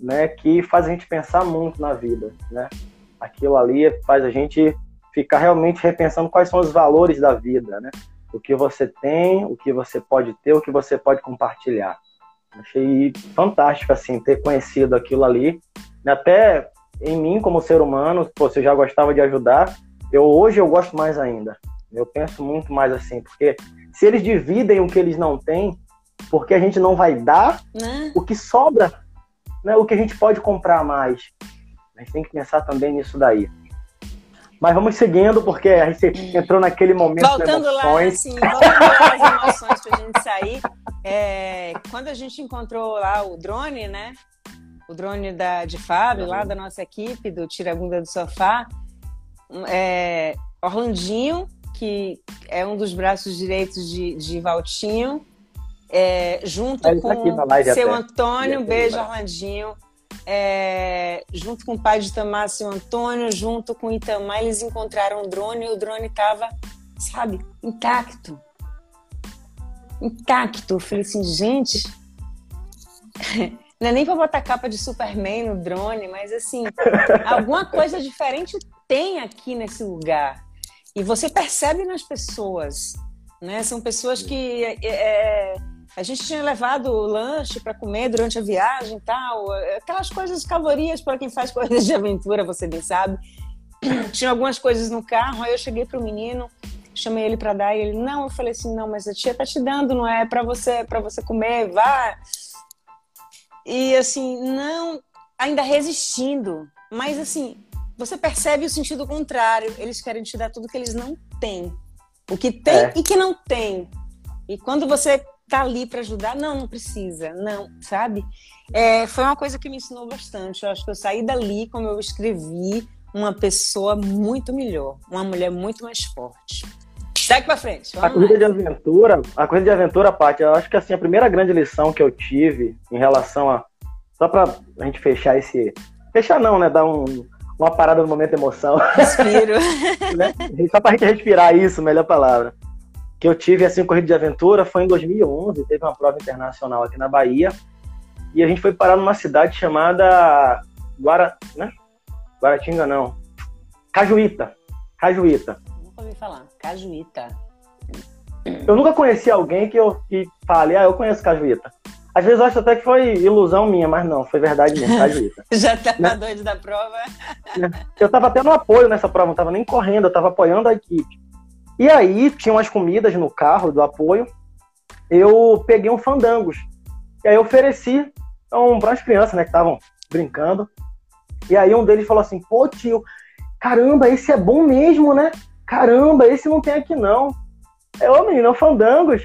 né, que faz a gente pensar muito na vida. Né? Aquilo ali faz a gente ficar realmente repensando quais são os valores da vida, né? O que você tem, o que você pode ter, o que você pode compartilhar. Achei fantástico, assim, ter conhecido aquilo ali. Até em mim, como ser humano, pô, se eu já gostava de ajudar, eu hoje eu gosto mais ainda. Eu penso muito mais assim, porque se eles dividem o que eles não têm, porque a gente não vai dar né? o que sobra, né, o que a gente pode comprar mais. A gente tem que pensar também nisso daí. Mas vamos seguindo, porque a gente entrou naquele momento voltando de emoções. Lá, assim, voltando lá as emoções pra gente sair. É, quando a gente encontrou lá o drone, né? O drone da, de Fábio, lá da nossa equipe, do Tira Bunda do Sofá, é, Orlandinho, que é um dos braços direitos de, de Valtinho, é, junto com seu até. Antônio, beijo, Orlandinho é, junto com o pai de seu Antônio, junto com Itamar, eles encontraram o drone e o drone estava, sabe, intacto. Intacto. Eu falei assim, gente, [laughs] não é nem para botar capa de Superman no drone, mas assim, alguma coisa diferente tem aqui nesse lugar. E você percebe nas pessoas, né? São pessoas que é, é a gente tinha levado o lanche para comer durante a viagem e tal, aquelas coisas calorias para quem faz [laughs] coisas de aventura, você bem sabe. Tinha algumas coisas no carro, aí eu cheguei pro menino, chamei ele para dar e ele não, eu falei assim, não, mas a tia tá te dando, não é para você, para você comer, vá. E assim, não, ainda resistindo, mas assim, você percebe o sentido contrário, eles querem te dar tudo que eles não têm. O que tem é. e que não tem. E quando você tá ali para ajudar. Não, não precisa, não, sabe? É, foi uma coisa que me ensinou bastante. Eu acho que eu saí dali, como eu escrevi, uma pessoa muito melhor, uma mulher muito mais forte. Segue pra frente. a corrida de aventura, a corrida de aventura, Paty, eu acho que assim, a primeira grande lição que eu tive em relação a. Só pra a gente fechar esse. Fechar não, né? Dar um, uma parada no momento de emoção. Respiro. [laughs] né? Só pra gente respirar isso, melhor palavra. Que eu tive assim, corrida de aventura foi em 2011, teve uma prova internacional aqui na Bahia. E a gente foi parar numa cidade chamada Guara, né? Guaratinga não. Cajuíta. Cajuíta. Nunca ouvi falar. Cajuíta. Eu nunca conheci alguém que eu que fale, ah, eu conheço Cajuíta. Às vezes eu acho até que foi ilusão minha, mas não, foi verdade mesmo, Cajuíta. [laughs] Já tá né? doido da prova? Eu tava tendo apoio nessa prova, não tava nem correndo, eu tava apoiando a equipe. E aí, tinha umas comidas no carro do apoio, eu peguei um fandangos. E aí ofereci então, para as crianças, né, que estavam brincando. E aí um deles falou assim: pô, tio, caramba, esse é bom mesmo, né? Caramba, esse não tem aqui não. É, ô menino, é o Fandangos.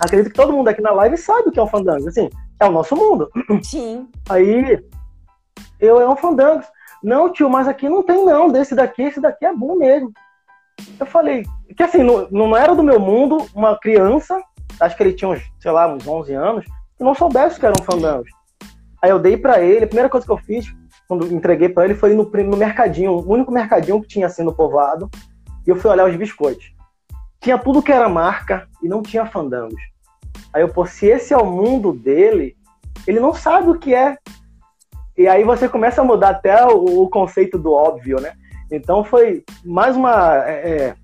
Acredito que todo mundo aqui na live sabe o que é o Fandangos. Assim, é o nosso mundo. [clears throat] Sim. Aí, eu é um Fandangos. Não, tio, mas aqui não tem não. Desse daqui, esse daqui é bom mesmo. Eu falei, que assim, não, não era do meu mundo uma criança, acho que ele tinha uns, sei lá, uns 11 anos, que não soubesse que eram fandangos. Aí eu dei para ele, a primeira coisa que eu fiz, quando entreguei para ele, foi no, no mercadinho, o único mercadinho que tinha assim no povoado, e eu fui olhar os biscoitos. Tinha tudo que era marca e não tinha fandangos. Aí eu, pô, se esse é o mundo dele, ele não sabe o que é. E aí você começa a mudar até o, o conceito do óbvio, né? Então foi mais uma, é, é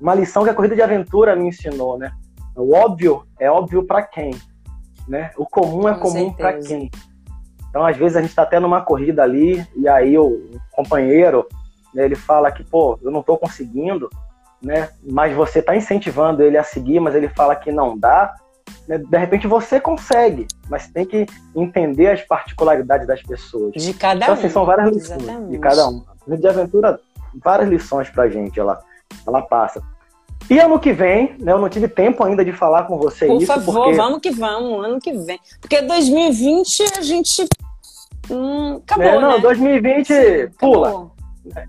uma lição que a corrida de aventura me ensinou, né? O óbvio é óbvio para quem? né? O comum é Com comum para quem? Então, às vezes, a gente está até numa corrida ali, e aí o companheiro, né, ele fala que, pô, eu não estou conseguindo, né? Mas você está incentivando ele a seguir, mas ele fala que não dá. Né? De repente você consegue, mas tem que entender as particularidades das pessoas. De cada então, assim, um. são várias lições Exatamente. de cada um. De aventura, várias lições pra gente, ela, ela passa. E ano que vem, né, eu não tive tempo ainda de falar com você Por isso. Por favor, porque... vamos que vamos, ano que vem. Porque 2020 a gente. Hum, acabou. É, não, né? 2020 Sim, pula.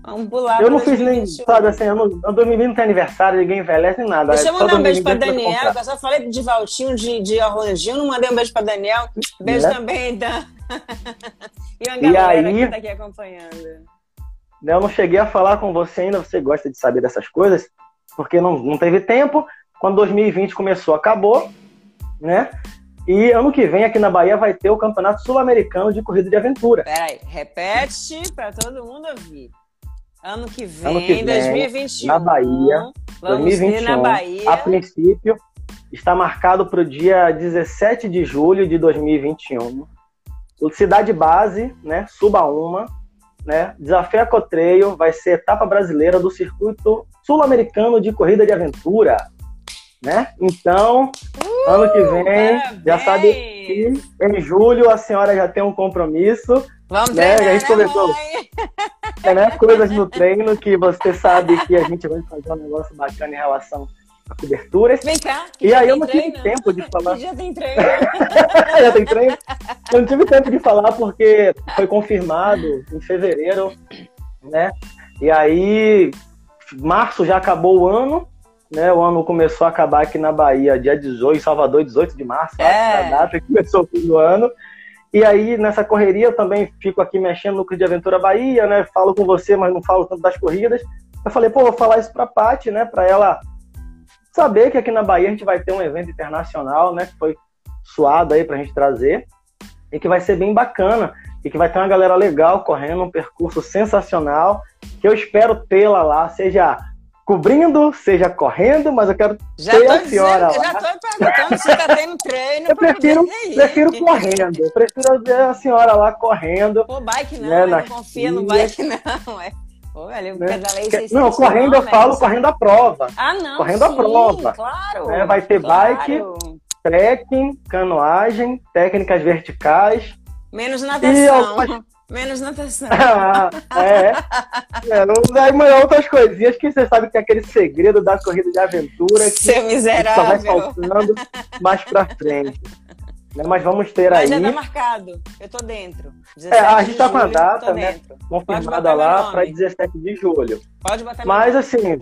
Vamos pular. Eu não fiz nem, sabe assim, eu não, 2020 não tem aniversário, ninguém envelhece nem nada. Deixa eu mandar um beijo pra Daniel, eu só falei de Valtinho, de, de Arrondinho, não mandei um beijo pra Daniel. Beijo né? também da. [laughs] e a galera e aí, que tá aqui acompanhando. Né, eu não cheguei a falar com você ainda, você gosta de saber dessas coisas porque não, não teve tempo. Quando 2020 começou, acabou, né? E ano que vem aqui na Bahia vai ter o Campeonato Sul-Americano de Corrida de Aventura. Peraí, repete para todo mundo ouvir. Ano que vem, ano que vem 2021. Na Bahia. 2021. na Bahia. A princípio, está marcado para o dia 17 de julho de 2021. O Cidade Base, né? Suba uma, né? Desafio Cotreio vai ser etapa brasileira do circuito sul-americano de corrida de aventura, né? Então, uh, ano que vem, parabéns. já sabe que em julho a senhora já tem um compromisso. Vamos né? Treinar, a gente conversou é, né? coisas no treino que você sabe que a gente vai fazer um negócio bacana em relação coberturas. Vem cá. E aí eu não tive tempo de [laughs] falar. já tem [laughs] treino. já tem treino. Eu não tive tempo de falar porque foi confirmado em fevereiro, né? E aí, março já acabou o ano, né? O ano começou a acabar aqui na Bahia, dia 18, Salvador, 18 de março, é. a data que começou o ano. E aí, nessa correria, eu também fico aqui mexendo no Clube de Aventura Bahia, né? Falo com você, mas não falo tanto das corridas. Eu falei, pô, vou falar isso pra Paty, né? Pra ela saber que aqui na Bahia a gente vai ter um evento internacional, né? Que foi suado aí pra gente trazer. E que vai ser bem bacana. E que vai ter uma galera legal correndo, um percurso sensacional. Que eu espero tê-la lá, seja cobrindo, seja correndo, mas eu quero já ter a senhora dizendo, lá. Já tô perguntando se tá tendo treino. Eu prefiro, prefiro correndo. Eu prefiro ver a senhora lá correndo. Pô, bike não, né, não confia no bike não. É. Né? Não, correndo eu falo correndo a prova. Ah, não. Correndo sim, a prova. Claro. Né? Vai ter claro. bike, trekking, canoagem, técnicas verticais. Menos natação. [laughs] Menos natação. [laughs] ah, é. é não, aí outras coisinhas que você sabe que é aquele segredo da corrida de aventura. Que Seu miserável. Só vai faltando mais pra frente. Né? Mas vamos ter Mas aí. já tá marcado. Eu tô dentro. É, a gente tá com a data, né? Confirmada lá para 17 de julho. Pode botar Mas assim,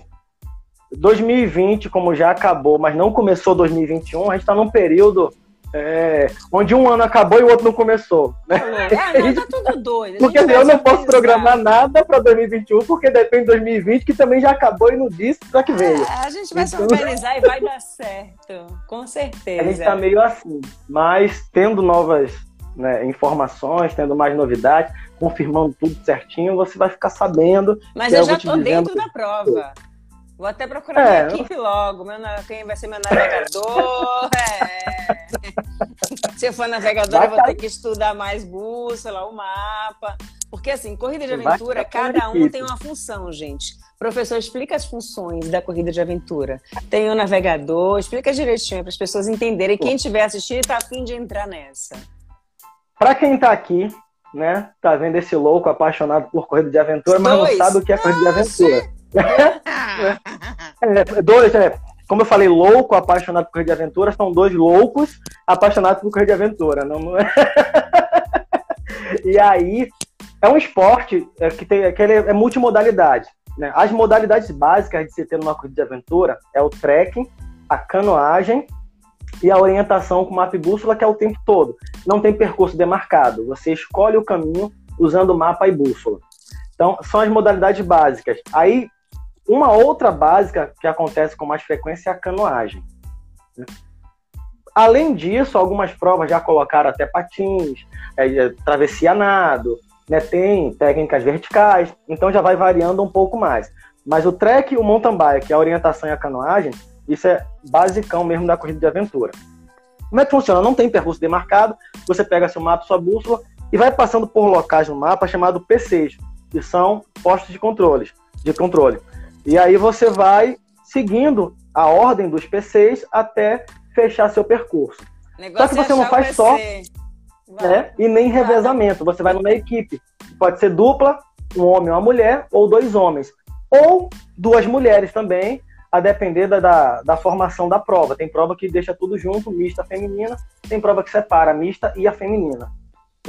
2020, como já acabou, mas não começou 2021, a gente está num período é, onde um ano acabou e o outro não começou. Né? Ah, [laughs] não, tá tudo doido. Porque eu não posso programar nada para 2021, porque depende de 2020, que também já acabou e não disse para que veio. É, a gente vai então... se organizar e vai dar certo, com certeza. A gente está meio assim, mas tendo novas né, informações, tendo mais novidades, confirmando tudo certinho, você vai ficar sabendo. Mas eu, já estou dentro da prova. Vou até procurar é, minha equipe logo. Meu, quem vai ser meu navegador? [laughs] é. Se eu for navegador, eu vou ter que estudar mais bússola, o mapa. Porque, assim, corrida de aventura, cada um tem uma função, gente. Professor, explica as funções da corrida de aventura. Tem o navegador, explica direitinho para as pessoas entenderem. Quem estiver assistindo está afim de entrar nessa. Para quem está aqui, né, tá vendo esse louco apaixonado por corrida de aventura, mas não sabe o que é corrida de aventura. [laughs] é, dois, é, como eu falei, louco, apaixonado por corrida de aventura, são dois loucos apaixonados por corrida de aventura. Não, é? [laughs] e aí, é um esporte é, que, tem, que é multimodalidade. Né? As modalidades básicas de se ter numa corrida de aventura é o trekking, a canoagem e a orientação com mapa e bússola, que é o tempo todo. Não tem percurso demarcado. Você escolhe o caminho usando mapa e bússola. Então, são as modalidades básicas. Aí, uma outra básica que acontece com mais frequência é a canoagem. Né? Além disso, algumas provas já colocaram até patins, é, é, travessia nado, né? tem técnicas verticais, então já vai variando um pouco mais. Mas o trek, o mountain bike, a orientação e a canoagem, isso é basicão mesmo da corrida de aventura. Como é que funciona? Não tem percurso demarcado, você pega seu mapa, sua bússola e vai passando por locais no mapa chamado PCs, que são postos de de controle. E aí você vai seguindo a ordem dos PCs até fechar seu percurso. Só que você não faz só né, e nem revezamento. Você vai numa equipe. Pode ser dupla, um homem e uma mulher, ou dois homens. Ou duas mulheres também, a depender da, da, da, formação da prova. Tem prova que deixa tudo junto, mista feminina, tem prova que separa a mista e a feminina.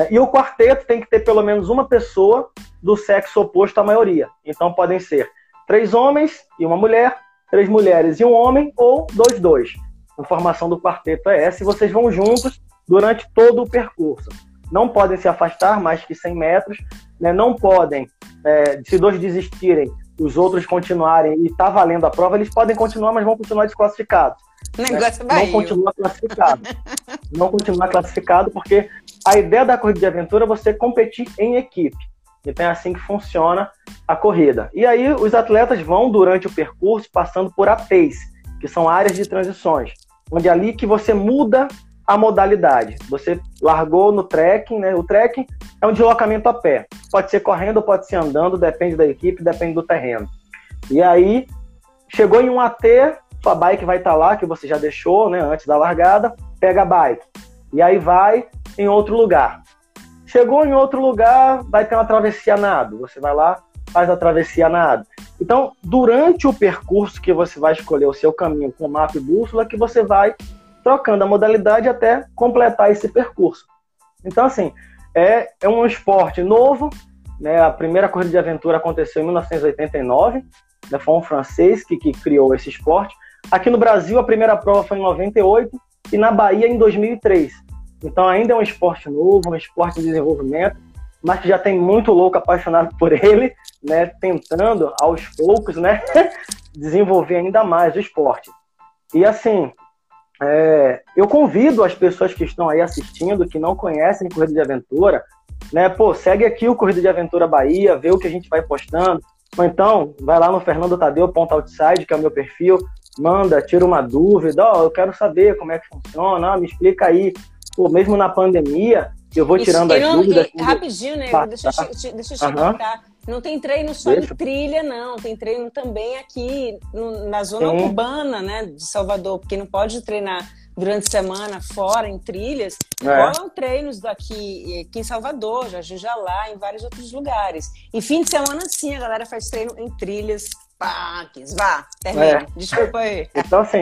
E o quarteto tem que ter pelo menos uma pessoa do sexo oposto à maioria. Então podem ser três homens e uma mulher, três mulheres e um homem, ou dois, dois. A formação do quarteto é essa, e vocês vão juntos durante todo o percurso. Não podem se afastar mais que 100 metros, né? não podem, é, se dois desistirem, os outros continuarem e tá valendo a prova, eles podem continuar, mas vão continuar desclassificados. Né? Negócio Não continua classificado. não continua classificado, porque a ideia da corrida de aventura é você competir em equipe. Então é assim que funciona a corrida. E aí os atletas vão durante o percurso passando por APs, que são áreas de transições, onde é ali que você muda a modalidade. Você largou no trekking, né? O trekking é um deslocamento a pé. Pode ser correndo, pode ser andando, depende da equipe, depende do terreno. E aí chegou em um AT, sua bike vai estar tá lá que você já deixou, né, antes da largada, pega a bike. E aí vai em outro lugar. Chegou em outro lugar, vai ter uma travessia nado. Você vai lá, faz a travessia nado. Então, durante o percurso que você vai escolher o seu caminho com mapa e bússola, que você vai trocando a modalidade até completar esse percurso. Então, assim, é, é um esporte novo. Né? A primeira corrida de aventura aconteceu em 1989. Né? Foi um francês que, que criou esse esporte. Aqui no Brasil, a primeira prova foi em 98 e na Bahia em 2003. Então ainda é um esporte novo, um esporte de desenvolvimento, mas que já tem muito louco apaixonado por [laughs] ele, né, tentando aos poucos, né, [laughs] desenvolver ainda mais o esporte. E assim, é, eu convido as pessoas que estão aí assistindo, que não conhecem Corrida de Aventura, né, pô, segue aqui o Corrida de Aventura Bahia, vê o que a gente vai postando, ou então vai lá no Fernando Tadeu outside, que é o meu perfil, manda, tira uma dúvida, ó, oh, eu quero saber como é que funciona, ah, me explica aí pô, mesmo na pandemia, eu vou tirando as não, dúvidas. E, rapidinho, né? Deixa, eu, deixa eu te uhum. Não tem treino só deixa. em trilha, não. Tem treino também aqui no, na zona Sim. urbana, né, de Salvador, porque não pode treinar durante a semana fora em trilhas. É. Rolam treinos daqui, aqui em Salvador, já lá, em vários outros lugares. E fim de semana, sim, a galera faz treino em trilhas. Paques, vá, termina. É. Desculpa aí. Então, assim,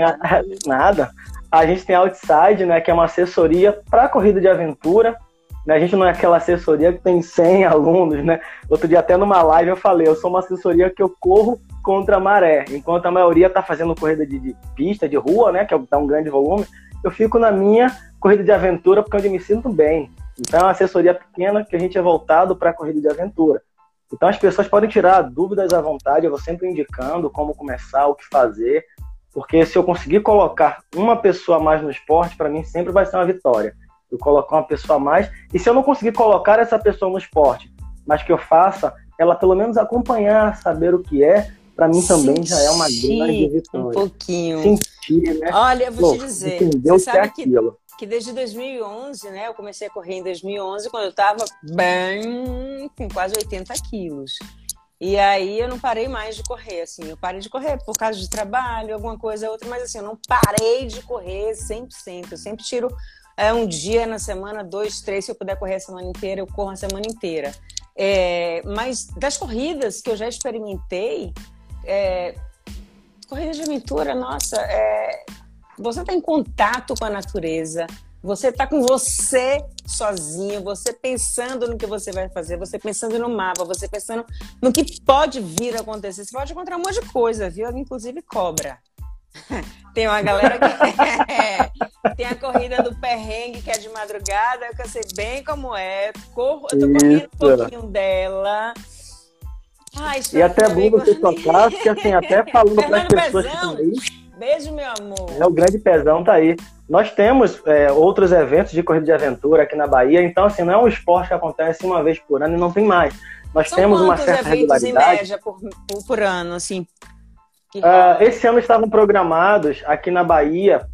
nada. A gente tem a Outside, né, que é uma assessoria para corrida de aventura. né? A gente não é aquela assessoria que tem 100 [laughs] alunos, né? Outro dia até numa live eu falei, eu sou uma assessoria que eu corro contra a maré, enquanto a maioria está fazendo corrida de, de, pista, de rua, né? Que dá um grande volume, eu fico na minha corrida de aventura porque é eu me sinto bem. Então é uma assessoria pequena que a gente é voltado para a corrida de aventura. Então as pessoas podem tirar dúvidas à vontade, eu vou sempre indicando como começar, o que fazer, porque se eu conseguir colocar uma pessoa a mais no esporte, para mim sempre vai ser uma vitória. Eu colocar uma pessoa a mais, e se eu não conseguir colocar essa pessoa no esporte, mas que eu faça ela pelo menos acompanhar, saber o que é, para mim também já é uma grande vitória. Um pouquinho. Sentir, né? Olha, eu vou Pô, te dizer, entendeu você sabe que, é aquilo. que desde 2011, né, eu comecei a correr em 2011, quando eu estava bem com quase 80 quilos. E aí eu não parei mais de correr, assim. Eu parei de correr por causa de trabalho, alguma coisa, outra, mas assim, eu não parei de correr 100%. Eu sempre tiro é, um dia na semana, dois, três. Se eu puder correr a semana inteira, eu corro a semana inteira. É, mas das corridas que eu já experimentei, é, corrida de aventura, nossa, é, você está em contato com a natureza, você está com você sozinho, você pensando no que você vai fazer, você pensando no mapa, você pensando no que pode vir a acontecer. Você pode encontrar um monte de coisa, viu? Inclusive cobra. [laughs] Tem uma galera que [laughs] tem a corrida do perrengue que é de madrugada, eu sei bem como é. Corro, eu tô correndo um pouquinho dela. Ai, e até bom você tocar, porque assim, até [laughs] falando para as pessoas Pezão, que estão aí. Beijo, meu amor. É, o grande pezão tá aí. Nós temos é, outros eventos de corrida de aventura aqui na Bahia, então assim, não é um esporte que acontece uma vez por ano e não tem mais. Nós São temos uma certa eventos regularidade. em média por, por, por ano, assim? Uh, esse ano estavam programados, aqui na Bahia,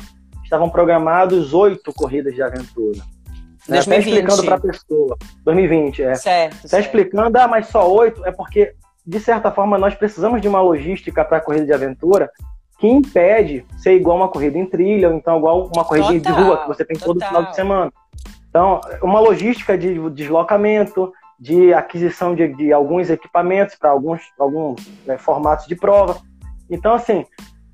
estavam programados oito corridas de aventura. Né? Até explicando para a pessoa. 2020, é. Certo. Até certo. explicando, ah, mas só oito, é porque, de certa forma, nós precisamos de uma logística para a corrida de aventura que impede ser igual uma corrida em trilha, ou então igual uma corrida total, de rua que você tem todo total. final de semana. Então, uma logística de deslocamento, de aquisição de, de alguns equipamentos para alguns, alguns né, formatos de prova. Então, assim,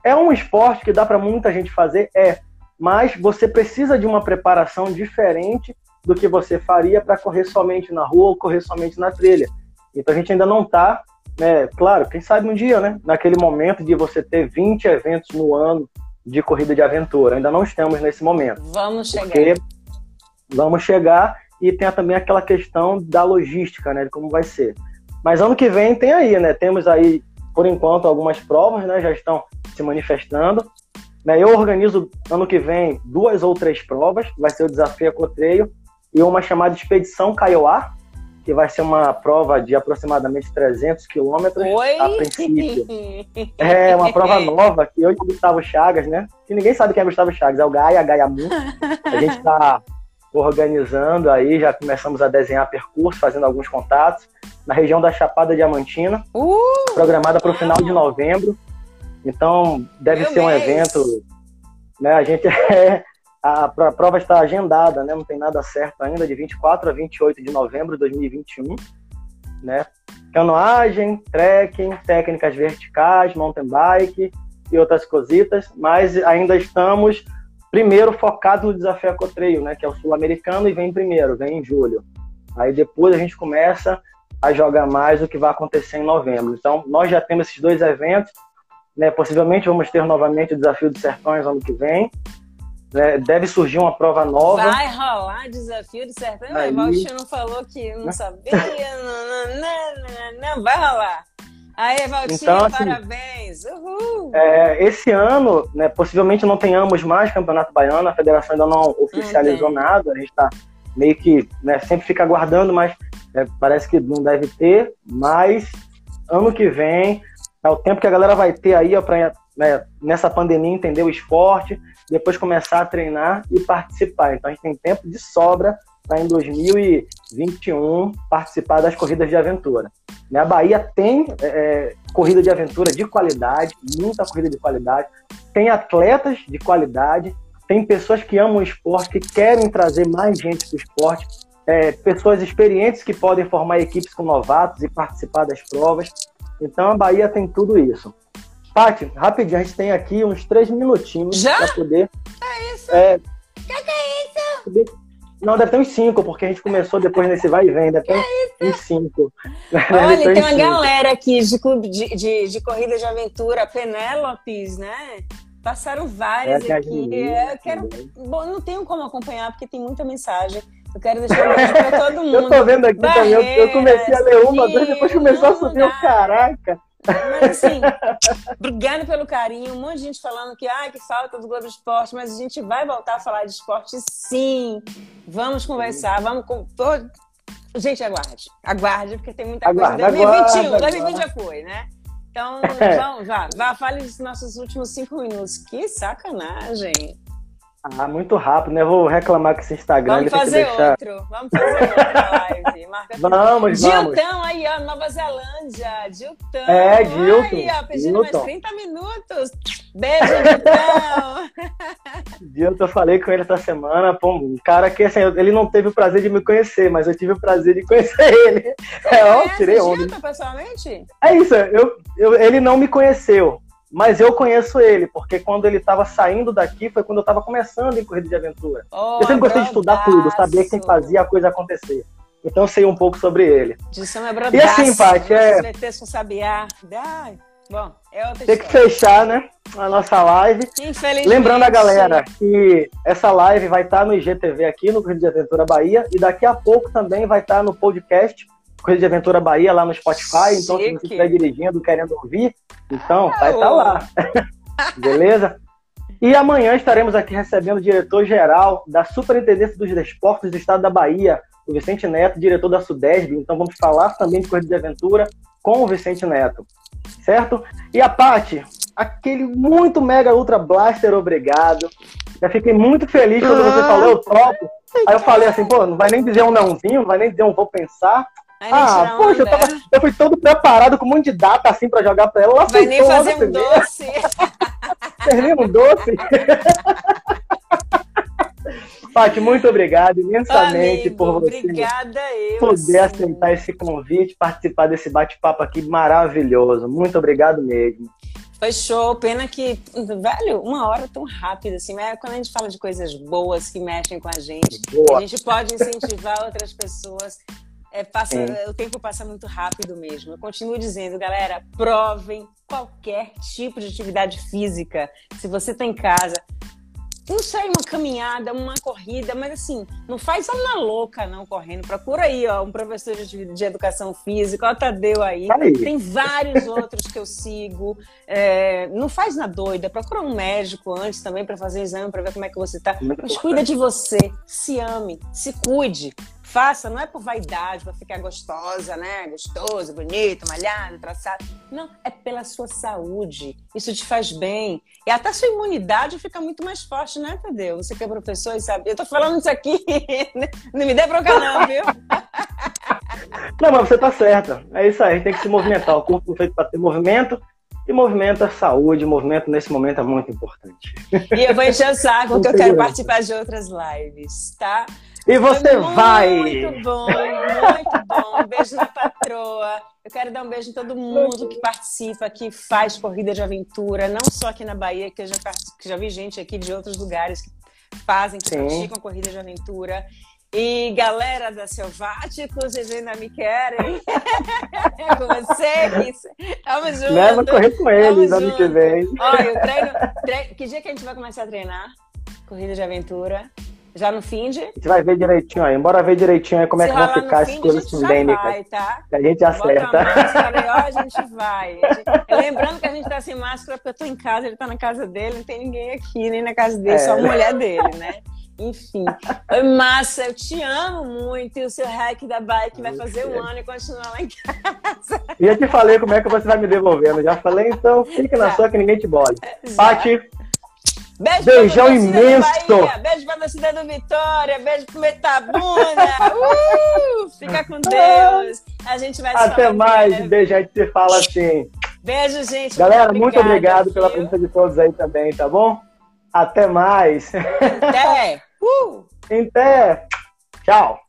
é um esporte que dá para muita gente fazer, é, mas você precisa de uma preparação diferente do que você faria para correr somente na rua ou correr somente na trilha. Então a gente ainda não está né, claro, quem sabe um dia, né? Naquele momento de você ter 20 eventos no ano de corrida de aventura. Ainda não estamos nesse momento. Vamos chegar. Vamos chegar e tem também aquela questão da logística, né? De como vai ser. Mas ano que vem tem aí, né? Temos aí, por enquanto, algumas provas, né? Já estão se manifestando. Né, eu organizo ano que vem duas ou três provas. Vai ser o desafio Ecotreio e uma chamada Expedição Kaiowá, que vai ser uma prova de aproximadamente 300 quilômetros a princípio. [laughs] É uma prova nova que eu e o Gustavo Chagas, né? Que ninguém sabe quem é Gustavo Chagas, é o Gaia, Gaia Mu. A gente está organizando aí, já começamos a desenhar percurso, fazendo alguns contatos na região da Chapada Diamantina, uh, programada para o final de novembro. Então deve ser um evento, né? A gente [laughs] é a, a prova está agendada, né? Não tem nada certo ainda, de 24 a 28 de novembro de 2021, né? Canoagem, trekking, técnicas verticais, mountain bike e outras cositas, mas ainda estamos primeiro focados no desafio Ecotreio, né? Que é o sul-americano e vem primeiro, vem em julho. Aí depois a gente começa a jogar mais o que vai acontecer em novembro. Então, nós já temos esses dois eventos, né? Possivelmente vamos ter novamente o desafio dos sertões ano que vem, né? Deve surgir uma prova nova. Vai rolar desafio de sertão. Aí... O Valtinho não falou que não sabia. [laughs] não, não, não, não, vai rolar. Aí, Valtinho, então, assim, parabéns! Uhul. É, esse ano, né, possivelmente não tenhamos mais Campeonato Baiano, a federação ainda não oficializou não nada, a gente está meio que né, sempre fica aguardando, mas é, parece que não deve ter. Mas ano que vem é o tempo que a galera vai ter aí para né, nessa pandemia entender o esporte, depois começar a treinar e participar. Então a gente tem tempo de sobra para em 2021 participar das corridas de aventura. Né, a Bahia tem é, é, corrida de aventura de qualidade, muita corrida de qualidade, tem atletas de qualidade, tem pessoas que amam o esporte, que querem trazer mais gente para o esporte, é, pessoas experientes que podem formar equipes com novatos e participar das provas. Então a Bahia tem tudo isso. Paty, rapidinho, a gente tem aqui uns três minutinhos para poder. É isso? É, que, que é isso? Não, deve ter uns cinco, porque a gente começou depois nesse vai e vem, deve ter uns cinco. [laughs] Olha, tem uma cinco. galera aqui de, clube, de, de, de corrida de aventura, Penélopes, né? Passaram várias é, aqui. Eu quero. Bom, não tenho como acompanhar, porque tem muita mensagem. Eu quero deixar um beijo pra todo mundo. [laughs] eu tô vendo aqui também. Eu, eu, comecei a ler uma, duas, depois começou a subir o caraca. Mas assim, obrigada pelo carinho. Um monte de gente falando que, ai, que falta do Globo Esporte, mas a gente vai voltar a falar de esporte sim. Vamos conversar, vamos. Com... Gente, aguarde. Aguarde, porque tem muita aguarde, coisa. 2021, aguarde, 2020 já foi, né? Então, [laughs] vamos, vá, vá, fale dos nossos últimos cinco minutos. Que sacanagem! Ah, muito rápido, né? Vou reclamar com esse Instagram. Vamos fazer deixar... outro. Vamos fazer outra live. [laughs] Marca vamos, Diltão aí, ó, Nova Zelândia. Diltão. É, Dilton. Aí, ó, pedindo Dilton. mais 30 minutos. Beijo, Diltão. Dilton, [laughs] eu falei com ele essa semana. Pô, um cara que, assim, ele não teve o prazer de me conhecer, mas eu tive o prazer de conhecer [laughs] ele. Você é, ó, tirei onda. Dilton, pessoalmente? É isso, eu, eu, ele não me conheceu. Mas eu conheço ele, porque quando ele estava saindo daqui foi quando eu estava começando em corrida de aventura. Oh, eu sempre gostei de estudar tudo, saber quem fazia a coisa acontecer. Então eu sei um pouco sobre ele. Edição é. E assim, Paty, é... com sabiá. bom, é outra Tem que fechar, né, a nossa live. Infelizmente. Lembrando a galera que essa live vai estar no IGTV aqui no Corrida de Aventura Bahia e daqui a pouco também vai estar no podcast Corrida de Aventura Bahia lá no Spotify. Chique. Então, se você estiver dirigindo, querendo ouvir, então vai estar tá lá. [laughs] Beleza? E amanhã estaremos aqui recebendo o diretor-geral da Superintendência dos Desportos do Estado da Bahia, o Vicente Neto, diretor da Sudesb. Então vamos falar também de corrida de aventura com o Vicente Neto, certo? E a Paty, aquele muito mega ultra blaster, obrigado. Já fiquei muito feliz quando você falou, eu topo. Aí eu falei assim, pô, não vai nem dizer um nãozinho, não vai nem dizer um vou pensar. Ah, poxa, eu, tava, eu, fui todo preparado com um monte de data assim pra jogar pra ela. ela Vai nem fazer [laughs] um doce. Fez um doce. Paty, muito obrigado imensamente Amigo, por você obrigada eu, poder assim. aceitar esse convite, participar desse bate-papo aqui maravilhoso. Muito obrigado mesmo. Foi show, pena que, velho, uma hora tão rápida assim, mas quando a gente fala de coisas boas que mexem com a gente, Boa. a gente pode incentivar outras pessoas é, passa, é. O tempo passa muito rápido mesmo. Eu continuo dizendo, galera, provem qualquer tipo de atividade física. Se você está em casa, não sei, uma caminhada, uma corrida, mas assim, não faz na louca não correndo. Procura aí, ó, um professor de, de educação física, o Tadeu aí. aí. Tem vários outros que eu sigo. É, não faz na doida, procura um médico antes também para fazer exame, para ver como é que você tá. Mas cuida de você, se ame, se cuide faça, não é por vaidade, para ficar gostosa, né? Gostoso, bonito, malhado, traçado. Não, é pela sua saúde. Isso te faz bem. E até sua imunidade fica muito mais forte, né, Tadeu? Você que é professor e sabe. Eu tô falando isso aqui, [laughs] não me dê bronca, não, viu? Não, mas você tá certa. É isso aí, tem que se movimentar. O corpo foi feito para ter movimento. E movimento é saúde, movimento nesse momento é muito importante. E eu vou encher o saco porque eu quero participar de outras lives, tá? E você muito vai! Muito bom, muito bom. Um beijo na patroa. Eu quero dar um beijo em todo mundo que participa, que faz corrida de aventura, não só aqui na Bahia, que eu já, que já vi gente aqui de outros lugares que fazem, que Sim. praticam corrida de aventura. E galera da Selváticos, vocês ainda me querem? [laughs] É com vocês? Tamo junto. Leva correr com eles ano que vem. Olha, eu treino, treino. Que dia que a gente vai começar a treinar? Corrida de aventura. Já no fim de. A gente vai ver direitinho aí. Bora ver direitinho aí como Se é que vão ficar as coisas pandêmicas. Tá? Que a gente acerta. A máscara aí, ó, a gente vai. A gente... Lembrando que a gente tá sem máscara porque eu tô em casa, ele tá na casa dele, não tem ninguém aqui, nem na casa dele, é. só a mulher dele, né? Enfim, foi massa, eu te amo muito. E o seu hack da bike vai fazer um ano e continuar lá em casa. E eu te falei como é que você vai me devolvendo. Já falei, então fique na sua que ninguém te bole. Pati, Beijo Beijão imenso. Beijo pra torcida do Vitória. Beijo pro Metabuna. Uh, fica com Deus. A gente vai Até mais. Né? Beijo. A gente fala assim. Beijo, gente. Galera, muito, muito obrigado pela presença de todos aí também, tá bom? Até mais. Até. [laughs] Uh. Até. Tchau.